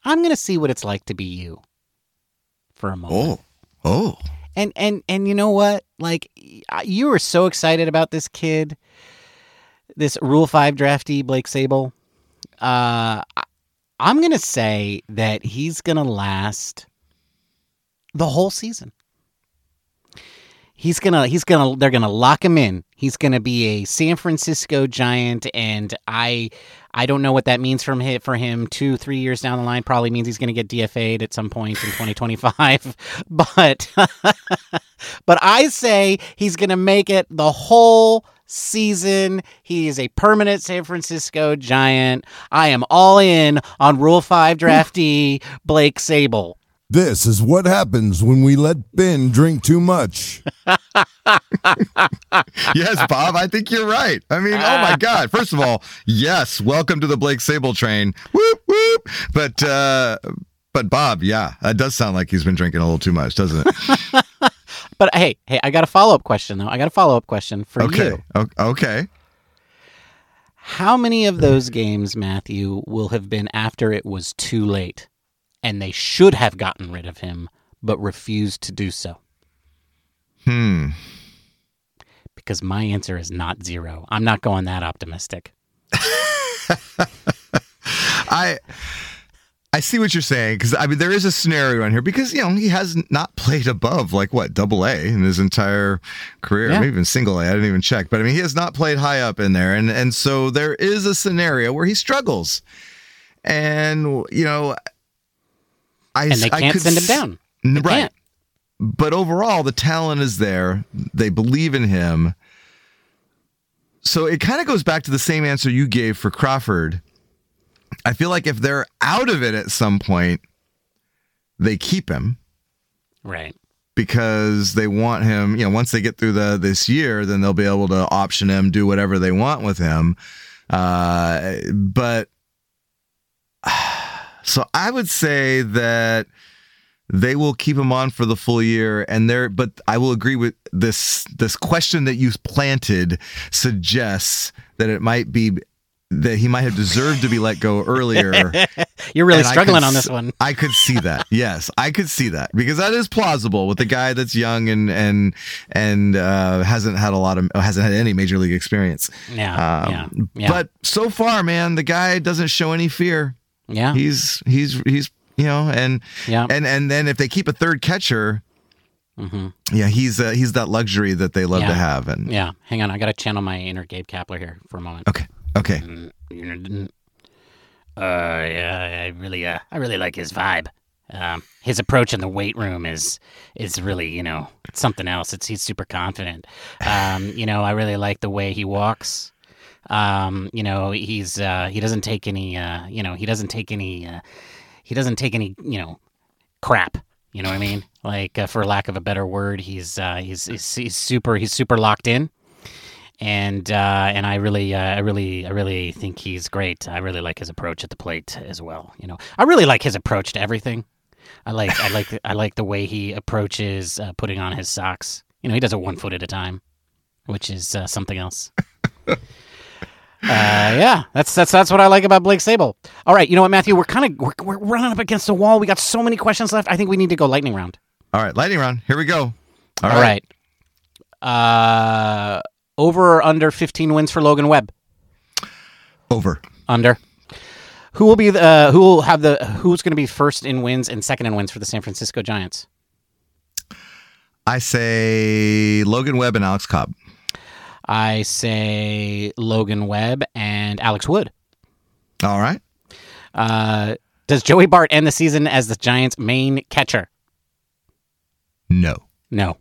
I'm going to see what it's like to be you for a moment.
Oh, oh,
And and and you know what? Like you were so excited about this kid, this Rule Five draftee Blake Sabol. Uh, I'm gonna say that he's gonna last the whole season. He's gonna he's gonna they're gonna lock him in. He's gonna be a San Francisco Giant, and I I don't know what that means from him for him. Two three years down the line probably means he's gonna get DFA'd at some point in 2025. but but I say he's gonna make it the whole season. He is a permanent San Francisco Giant. I am all in on Rule Five draftee Blake Sabol.
This is what happens when we let Ben drink too much.
yes, Bob. I think you're right. I mean, oh my God. First of all, yes, welcome to the Blake Sabol train. Whoop whoop. But uh, but Bob, yeah, that does sound like he's been drinking a little too much, doesn't it?
But hey, hey, I got a follow up question though. I got a follow up question for
okay.
you.
Okay. Okay.
How many of those games, Matthew, will have been after it was too late and they should have gotten rid of him but refused to do so?
Hmm.
Because my answer is not zero. I'm not going that optimistic.
I I see what you're saying because I mean there is a scenario on here because you know he has not played above like what double A in his entire career,
Yeah.
maybe even single A. I didn't even check, but I mean he has not played high up in there, and and so there is a scenario where he struggles, and you know, I
And they can't
could
send him down. They
right.
can't.
But overall, the talent is there. They believe in him. So it kind of goes back to the same answer you gave for Crawford. I feel like if they're out of it at some point, they keep him
Right.
because they want him. You know, once they get through the this year, then they'll be able to option him, do whatever they want with him. Uh, but so I would say that they will keep him on for the full year, and there. But I will agree with this. This question that you planted suggests that it might be that he might have deserved to be let go earlier.
You're really
And
struggling
could
on this one.
I could see that. Yes, I could see that because that is plausible with the guy that's young and and and uh, hasn't had a lot of hasn't had any major league experience.
Yeah.
Um,
yeah. Yeah.
But so far, man, the guy doesn't show any fear.
yeah.
He's he's he's you know, and
Yeah.
and and then if they keep a third catcher,
hmm
yeah, he's uh, he's that luxury that they love
Yeah.
to have. And
Yeah. Hang on. I got to channel my inner Gabe Kapler here for a moment.
okay, okay,
Uh, yeah, I really, uh, I really like his vibe. Um, his approach in the weight room is is really, you know, something else. It's he's super confident. Um, you know, I really like the way he walks. Um, you know, he's uh, he doesn't take any, uh, you know, he doesn't take any, uh, he doesn't take any, you know, crap. You know what I mean? Like, uh, for lack of a better word, he's uh, he's, he's he's super he's super locked in and uh, and I really, uh, I really, I really think he's great. I really like his approach at the plate as well. You know, I really like his approach to everything. I like, I like, I like the way he approaches uh, putting on his socks. You know, he does it one foot at a time, which is uh, something else. uh, yeah, that's that's that's what I like about Blake Sabol. All right, you know what, Matthew? We're kind of we're, we're running up against the wall. We got so many questions left. I think we need to go lightning round.
all right, lightning round. Here we go.
All right. Uh, over or under 15 wins for Logan Webb?
over.
Under. Who will be the uh, who will have the who's going to be first in wins and second in wins for the San Francisco Giants?
I say Logan Webb and Alex Cobb.
I say Logan Webb and Alex Wood.
All right.
Uh, does Joey Bart end the season as the Giants' main catcher?
No.
No.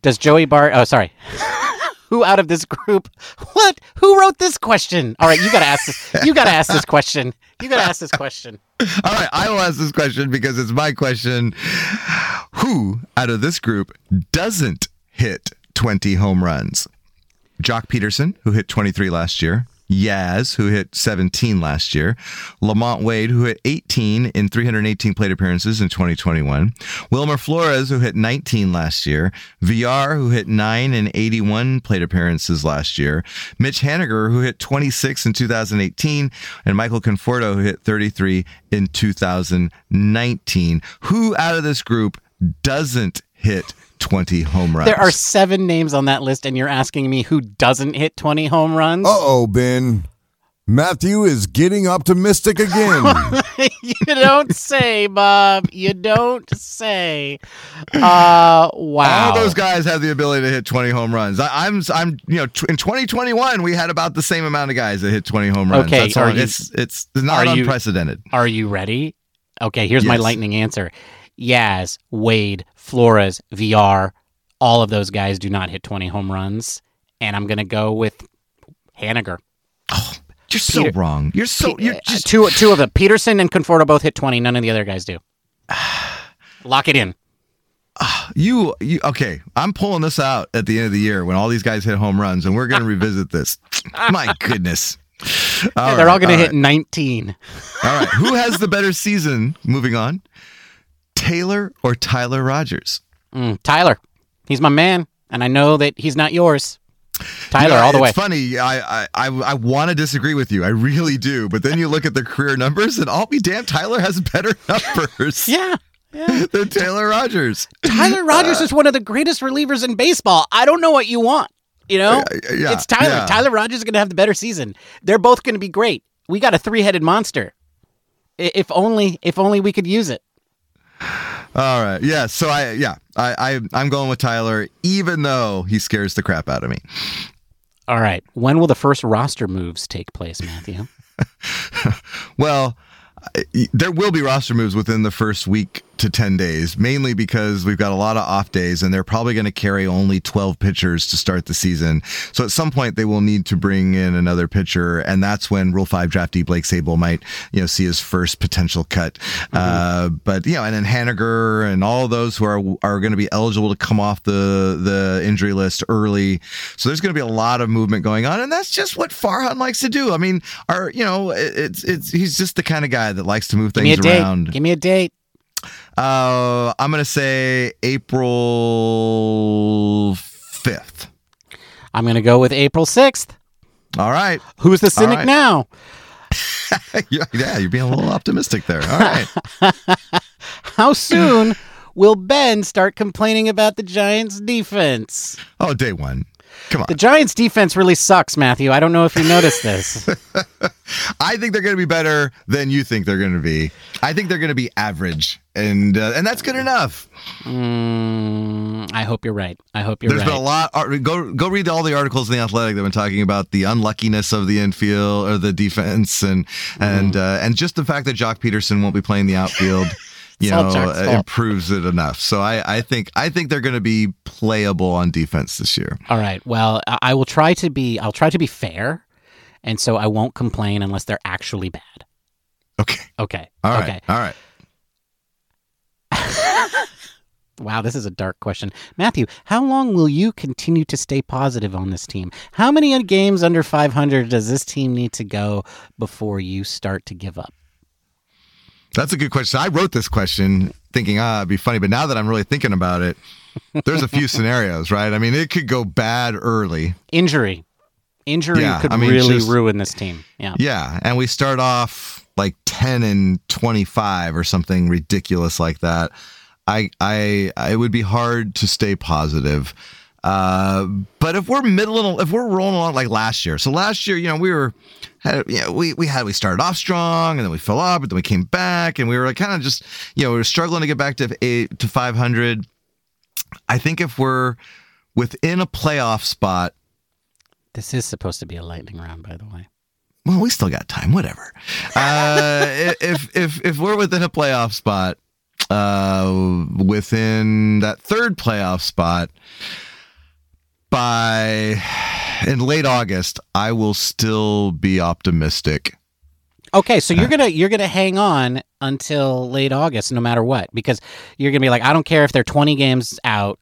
Does Joey Bart? Oh, sorry. Who out of this group? What? Who wrote this question? All right, you gotta ask this. You gotta ask this question. You gotta ask this question.
All right, I will ask this question because it's my question. Who out of this group doesn't hit 20 home runs? Joc Pederson, who hit 23 last year. Yaz, who hit 17 last year. LaMonte Wade, who hit 18 in 318 plate appearances in 2021. Wilmer Flores, who hit 19 last year. VR, who hit 9 in 81 plate appearances last year. Mitch Haniger, who hit 26 in 2018. And Michael Conforto, who hit 33 in 2019. Who out of this group doesn't hit 20 home runs?
There are seven names on that list, and you're asking me who doesn't hit 20 home runs?
Uh oh, Ben. Matthew is getting optimistic again.
you don't say, Bob. You don't say. Uh, wow.
All those guys have the ability to hit 20 home runs. I, I'm, I'm, you know, tw- in 2021 we had about the same amount of guys that hit 20 home runs.
Okay,
That's all-
you-
it's, it's not
are you-
unprecedented.
Are you ready? Okay, here's my lightning answer. Yaz, Wade, Flores, VR, all of those guys do not hit 20 home runs. And I'm going to go with Haniger.
You're so wrong. You're so, you're
Uh,
just,
two, two of them. Pederson and Conforto both hit 20. None of the other guys do. Lock it in.
you, you, okay. I'm pulling this out at the end of the year when all these guys hit home runs and we're going to revisit this. My goodness. All
They're all going to hit
right.
19.
All right. Who has the better season? Moving on. Taylor or Tyler Rogers?
Mm, Tyler, he's my man, and I know that he's not yours. Tyler, all the way.
funny. I I, I, I want to disagree with you. I really do. But then you look at the career numbers, and I'll be damned, Tyler has better numbers
Yeah. Yeah.
than Taylor Rogers.
Tyler Rogers is one of the greatest relievers in baseball. I don't know what you want. You know,
yeah,
it's Tyler.
yeah.
Tyler Rogers is going to have the better season. They're both going to be great. We got a three-headed monster. If only, if only we could use it.
All right. Yeah. So I yeah I, I I'm going with Tyler, even though he scares the crap out of me.
All right. When will the first roster moves take place, Matthew?
Well, there will be roster moves within the first week to 10 days, mainly because we've got a lot of off days and they're probably going to carry only 12 pitchers to start the season. So at some point they will need to bring in another pitcher. And that's when Rule 5 draftee Blake Sabol might, you know, see his first potential cut. Uh, but, you know, and then Haniger and all those who are, are going to be eligible to come off the, the injury list early. So there's going to be a lot of movement going on. And that's just what Farhan likes to do. I mean, our, you know, it- it's, it's, he's just the kind of guy that likes to move
Give
things
date.
around.
Give me a date.
Uh, I'm gonna say April fifth.
I'm going to go with April 6th.
All right.
Who's the cynic
right.
now?
yeah, yeah, you're being a little optimistic there. All right.
How soon will Ben start complaining about the Giants' defense?
Oh, day one. Come on.
The Giants' defense really sucks, Matthew. I don't know if you noticed this.
I think they're going to be better than you think they're going to be. I think they're going to be average, and uh, and that's good enough.
Mm, I hope you're right. I hope you're
There's
right.
There's been a lot. uh, Go go read all the articles in the Athletic that have been talking about the unluckiness of the infield or the defense, and
Mm-hmm.
and uh, and just the fact that Joc Pederson won't be playing the outfield. You know, uh, improves it enough. So I, I think I think they're going to be playable on defense this year.
All right. Well, I I will try to be. I'll try to be fair, and so I won't complain unless they're actually bad.
Okay.
Okay.
All right.
okay.
All right.
Wow, this is a dark question, Matthew. How long will you continue to stay positive on this team? How many games under 500 does this team need to go before you start to give up?
That's a good question. I wrote this question thinking, ah, it'd be funny. But now that I'm really thinking about it, there's a few scenarios, right? I mean, it could go bad early.
Injury, injury
Yeah,
could
I mean,
really
just-
ruin this team. Yeah.
Yeah. And we start off like 10 and 25 or something ridiculous like that. I, I, it would be hard to stay positive. Uh, but if we're middle, if we're rolling along like last year, so last year, you know, we were, had, you know, we we had we started off strong and then we fell off, but then we came back and we were like kind of just, you know, we were struggling to get back to eight to five hundred. I think if we're within a playoff spot,
This is supposed to be a lightning round, by the way.
well, we still got time. Whatever. Uh, if if if we're within a playoff spot, uh, within that third playoff spot, by in late August, I will still be optimistic.
Okay, so you're gonna you're gonna hang on until late August, no matter what, because you're gonna be like, I don't care if they're 20 games out,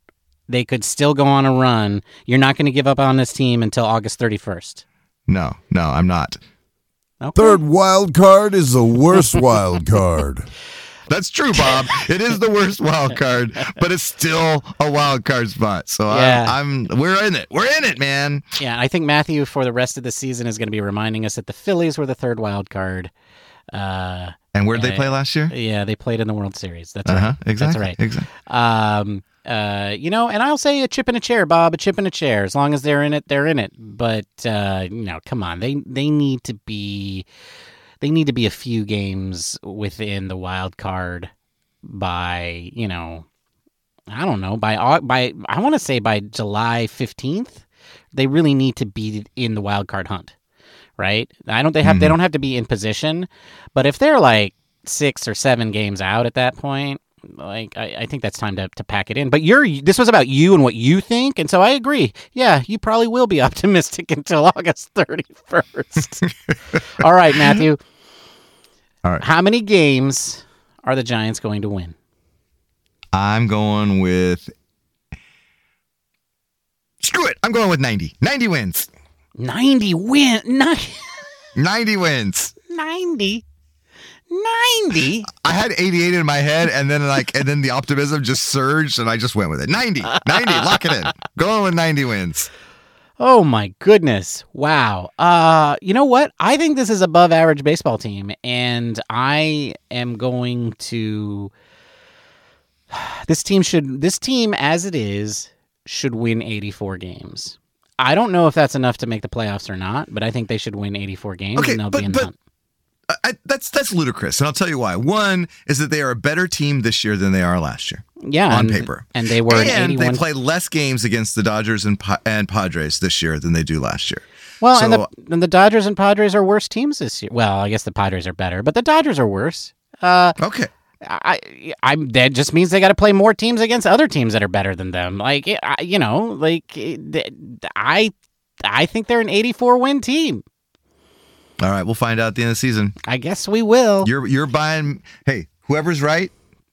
they could still go on a run. You're not gonna give up on this team until August 31st.
No, no, I'm not.
Okay.
Third wild card is the worst wild card.
That's true, Bob. it is the worst wild card, but it's still a wild card spot. So
Yeah.
I'm, I'm, we're in it. We're in it, man.
Yeah, I think Matthew for the rest of the season is going to be reminding us that the Phillies were the third wild card. Uh,
And where did they play last year?
yeah, they played in the World Series. That's
Uh
right.
Exactly.
That's right.
Exactly.
Um, uh, you know, and I'll say a chip in a chair, Bob, a chip in a chair. As long as they're in it, they're in it. But uh, you know, come on, they they need to be they need to be a few games within the wild card by you know, I don't know by by I want to say by July fifteenth. They really need to be in the wild card hunt, right? I don't they have they
Mhm.
don't have to be in position, but if they're like six or seven games out at that point, like I, I think that's time to, to pack it in. But you're this was about you and what you think, and so I agree. Yeah, you probably will be optimistic until August thirty first. All right, Matthew.
All right.
How many games are the Giants going to win?
I'm going with. Screw it. I'm going with 90. 90 wins.
Ninety win. Ni-
90 wins.
90? 90?
I had 88 in my head, and then like, and then the optimism just surged, and I just went with it. 90. 90. Lock it in. Going with 90 wins.
Oh my goodness. Wow. Uh you know what? I think this is above average baseball team and I am going to this team should this team as it is should win 84 games. I don't know if that's enough to make the playoffs or not, but I think they should win 84 games
Okay,
and they'll
but-
be in the hunt.
I, I, that's that's ludicrous, and I'll tell you why. One is that they are a better team this year than they are last year
Yeah,
on
and,
paper.
And they were an
and
81
they play less games against the Dodgers and and Padres this year than they do last year.
Well, and, the, and the Dodgers and Padres are worse teams this year. Well, I guess the Padres are better, but the Dodgers are worse. Uh
Okay,
I, I'm. That just means they got to play more teams against other teams that are better than them. Like, I, you know, like I, I think they're an 84 win team.
All right, we'll find out at the end of the season.
I guess we will.
You're you're buying. Hey, whoever's right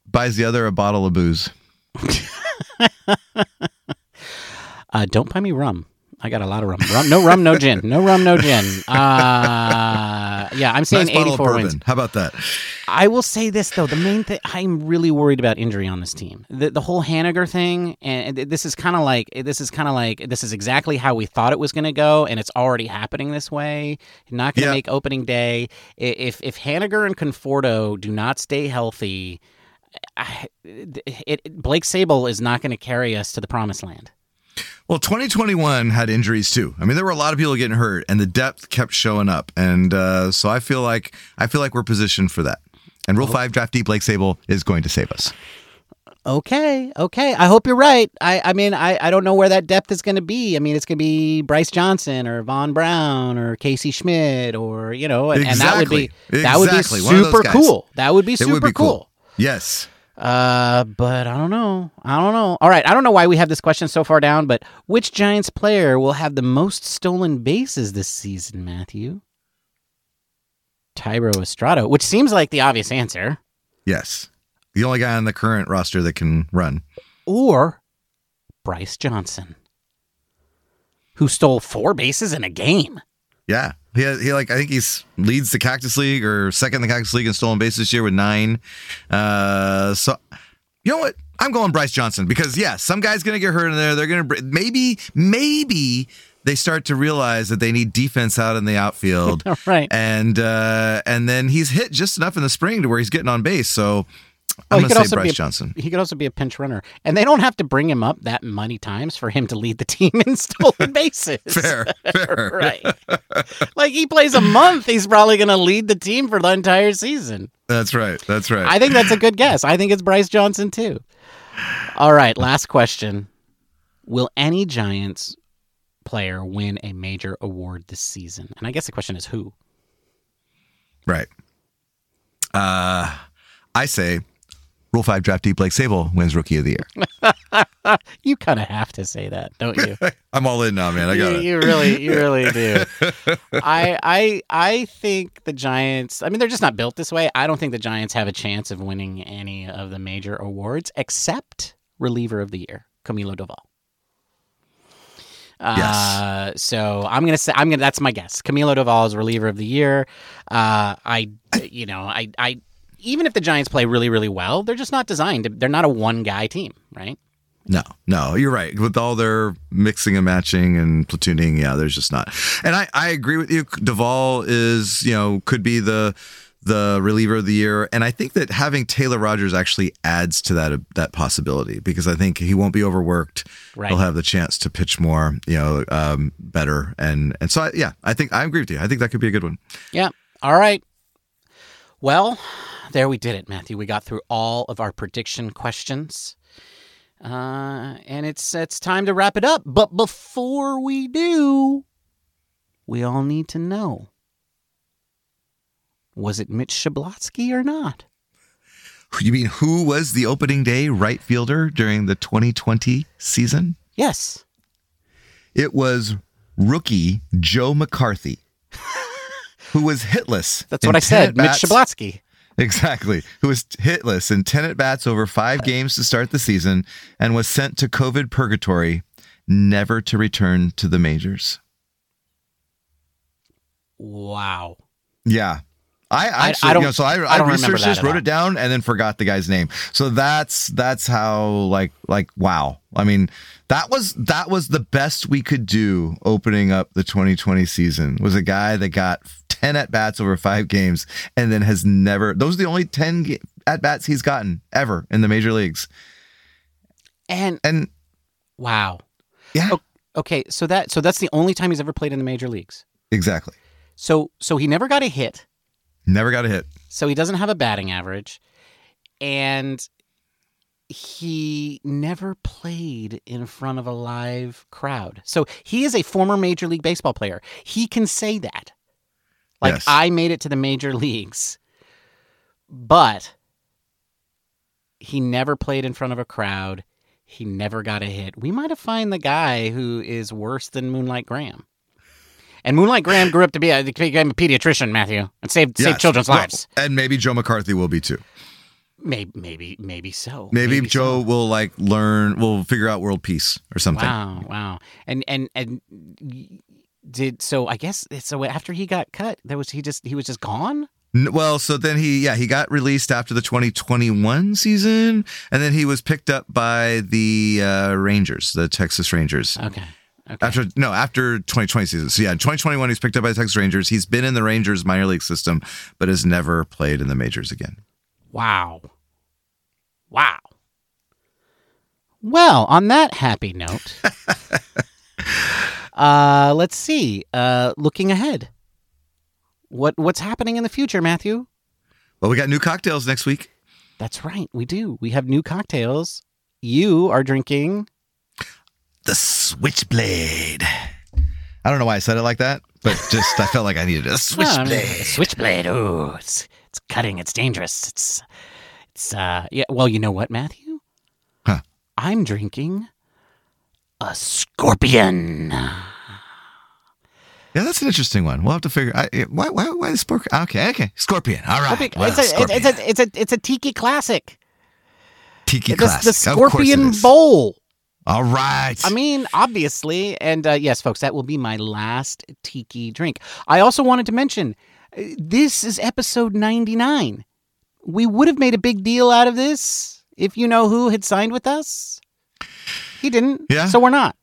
buys the other a bottle of booze.
Uh, don't buy me rum. I got a lot of rum. rum no rum, no gin. No rum, no gin. Uh, yeah, I'm saying
Nice
84 wins.
How about that?
I will say this though: the main thing I'm really worried about injury on this team. The the whole Haniger thing, and this is kind of like this is kind of like this is exactly how we thought it was going to go, and it's already happening this way. Not going to
Yeah.
make opening day. If if Haniger and Conforto do not stay healthy, I, it, Blake Sabol is not going to carry us to the promised land.
Well, 2021 had injuries too. I mean, there were a lot of people getting hurt, and the depth kept showing up, and uh, so I feel like I feel like we're positioned for that. And Rule Five draftee Blake Sabol is going to save us.
Okay, okay. I hope you're right. I, I mean, I, I don't know where that depth is going to be. I mean, it's going to be Bryce Johnson or Vaun Brown or Casey Schmitt or you know, and, and that would be
Exactly.
that would be
Exactly. Of those
super cool. That would be super
would be
cool.
cool. Yes.
Uh, but I don't know. I don't know. All right, I don't know why we have this question so far down, but which Giants player will have the most stolen bases this season, Matthew? Thairo Estrada, which seems like the obvious answer,
Yes. The only guy on the current roster that can run.
or Bryce Johnson, who stole four bases in a game.
Yeah. He, he like I think he's leads the Cactus League or second in the Cactus League in stolen bases this year with nine. Uh, so you know what? I'm going Bryce Johnson because yeah, some guy's gonna get hurt in there. They're gonna maybe maybe they start to realize that they need defense out in the outfield.
right.
and uh, and then he's hit just enough in the spring to where he's getting on base. So I'm
he
going
could
to say
also be
Bryce
a-
Johnson.
He could also be a pinch runner, and they don't have to bring him up that many times for him to lead the team in stolen bases.
Fair, fair.
right? like he plays a month, he's probably going to lead the team for the entire season.
That's right. That's right.
I think that's a good guess. I think it's Bryce Johnson too. All right, last question: Will any Giants player win a major award this season? And I guess the question is who.
right. Uh, I say Rule 5 draftee Blake Sabol wins Rookie of the Year.
You kind of have to say that, don't you?
I'm all in now, man. I got
you,
it.
you really, you really do. I, I, I think the Giants. I mean, they're just not built this way. I don't think the Giants have a chance of winning any of the major awards except reliever of the year, Camilo Doval. Uh, so I'm gonna say I'm gonna. That's my guess. Camilo Doval is reliever of the year. Uh, I, you know, I, I, even if the Giants play really, really well, they're just not designed. To, they're not a one guy team, right?
No, no, you're right. With all their mixing and matching and platooning, yeah, there's just not. And I, I agree with you. Doval is, you know, could be the the reliever of the year, and I think that having Taylor Rogers actually adds to that that possibility because I think he won't be overworked.
Right.
He'll have the chance to pitch more, you know, um, better, and and so I, yeah, I think I agree with you. I think that could be a good one.
Yeah. All right. Well, there we did it, Matthew. We got through all of our prediction questions. Uh, and it's it's time to wrap it up. But before we do, we all need to know. Was it Mitch Shablotsky or not?
You mean who was the opening day right fielder during the 2020 season?
Yes.
It was rookie Joe McCarthy, who was hitless.
That's what I said. Mitch. Shablotsky.
Exactly. Who was hitless in 10 at bats over five games to start the season and was sent to COVID purgatory, never to return to the majors.
Wow.
Yeah. I
I
actually,
don't-
you know, so I,
I
I, researched this, wrote
all.
it down, and then forgot the guy's name. So that's that's how like like wow. I mean, that was that was the best we could do opening up the 2020 season. Was a guy that got 10 at bats over five games, and then has never. Those are the only 10 at bats he's gotten ever in the major leagues.
And
And
wow.
yeah.
Okay, so that so that's the only time he's ever played in the major leagues.
exactly.
So so he never got a hit.
Never got a hit.
So he doesn't have a batting average. And he never played in front of a live crowd. So he is a former Major League Baseball player. He can say that. Like,
Yes.
I made it to the major leagues. But he never played in front of a crowd. He never got a hit. We might have found the guy who is worse than Moonlight Graham. And Moonlight Graham grew up to be a, became a pediatrician, Matthew, and saved saved children's
Well,
lives.
and maybe Joe McCarthy will be too.
Maybe, maybe, maybe so.
Maybe, Joe
so.
will like learn, will figure out world peace or something.
Wow, wow, and and and did so? I guess so. After he got cut, there was he just he was just gone.
Well, so then he, yeah, he got released after the 2021 season, and then he was picked up by the uh, Rangers, the Texas Rangers.
Okay, okay.
After no, after 2020 season. So yeah, 2021 he's picked up by the Texas Rangers. He's been in the Rangers minor league system, but has never played in the majors again.
Wow, wow. Well, on that happy note, uh, let's see. Uh, looking ahead, what what's happening in the future, Matthew?
Well, we got new cocktails next week.
That's right, we do. We have new cocktails. You are drinking.
The Switchblade. I don't know why I said it like that, but just I felt like I needed a
I
Switchblade.
mean, switchblade. Oh, it's it's cutting. It's dangerous. It's it's uh yeah. Well, you know what, Matthew?
Huh.
I'm drinking a scorpion.
Yeah, that's an interesting one. We'll have to figure. I, why? Why? Why the scorpion? Okay, okay, scorpion. All right.
It's
Well,
a, it's,
scorpion.
it's a it's a it's a tiki classic.
tiki
The, the
classic. Of course
scorpion bowl.
All right.
I mean, obviously, and uh, yes, folks, that will be my last tiki drink. I also wanted to mention uh, this is episode 99. We would have made a big deal out of this if you know who had signed with us. He didn't.
Yeah.
So we're not.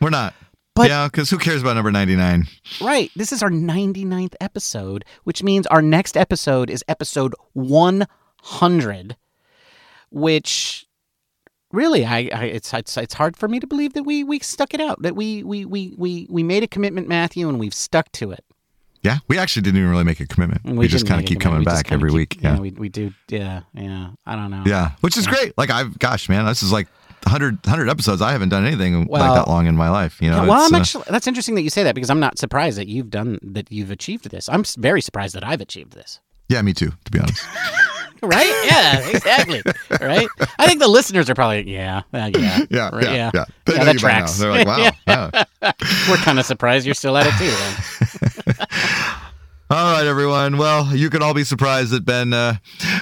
we're not.
But-
yeah, because who cares about number ninety-nine?
Right. This is our 99th episode, which means our next episode is episode 100. which really I, I it's, it's it's hard for me to believe that we we stuck it out that we we we we we made a commitment Matthew and we've stuck to it
Yeah, we actually didn't even really make a commitment. We, just kind of keep coming
We
back every
keep-
week. Yeah.
we, we do yeah yeah I don't know
Yeah, which is great. Like I've, gosh, man, this is like 100, 100 episodes. I haven't done anything
Well-
like that long in my life. You know,
Yeah, well, I'm
uh,
actually that's interesting that you say that because I'm not surprised that you've done that you've achieved this. I'm very surprised that I've achieved this.
yeah, me too, to be honest.
Right? Yeah, exactly. Think the listeners are probably yeah, uh, yeah,
Yeah,
right,
yeah, yeah. They
Yeah, that
you by now.
tracks.
They're like, wow. yeah.
We're kind of surprised you're still at it too.
All right, everyone. Well, you can all be surprised that Ben uh,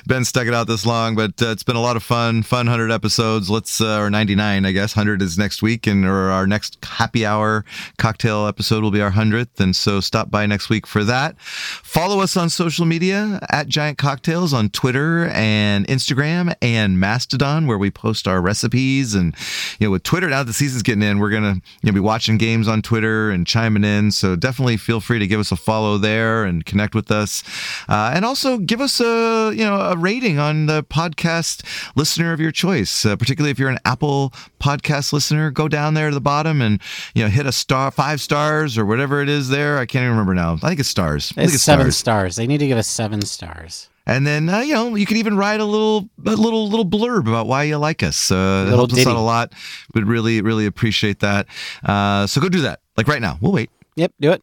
Ben stuck it out this long, but uh, it's been a lot of fun. Fun hundred episodes. Let's uh, or ninety nine, I guess. Hundred is next week, and or our next happy hour cocktail episode will be our hundredth. And so stop by next week for that. Follow us on social media at Giant Cocktails on Twitter and Instagram and Mastodon, where we post our recipes. And you know, with Twitter now the season's getting in, we're gonna you know be watching games on Twitter and chiming in. So definitely feel free to give us a follow there and connect with us, uh, and also give us a you know a rating on the podcast listener of your choice. Uh, particularly if you're an Apple podcast listener, go down there to the bottom and you know hit a star, five stars or whatever it is there. I can't even remember now. I think it's stars. I think
It's seven stars. They need to give us seven stars.
and then uh, you know you can even write a little a little little blurb about why you like us. Uh, that
Little
helps us out a lot. Would really really appreciate that. Uh, so go do that. Like right now. We'll wait.
Yep, do it.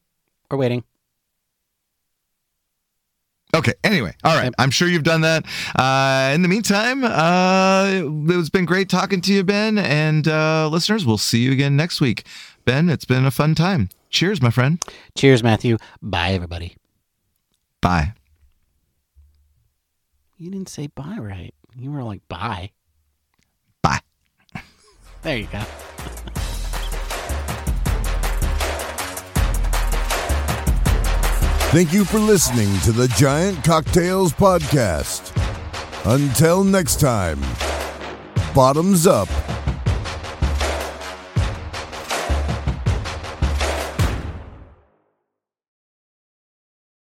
We're waiting.
Okay. Anyway, all right. I'm sure you've done that. Uh, in the meantime, uh, it's been great talking to you, Ben, and uh, listeners. We'll see you again next week. Ben, it's been a fun time. Cheers, my friend.
Cheers, Matthew. Bye, everybody.
Bye.
You didn't say bye right. You were like bye.
Bye.
There you go.
Thank you for listening to the Giant Cocktails Podcast. Until next time, bottoms up.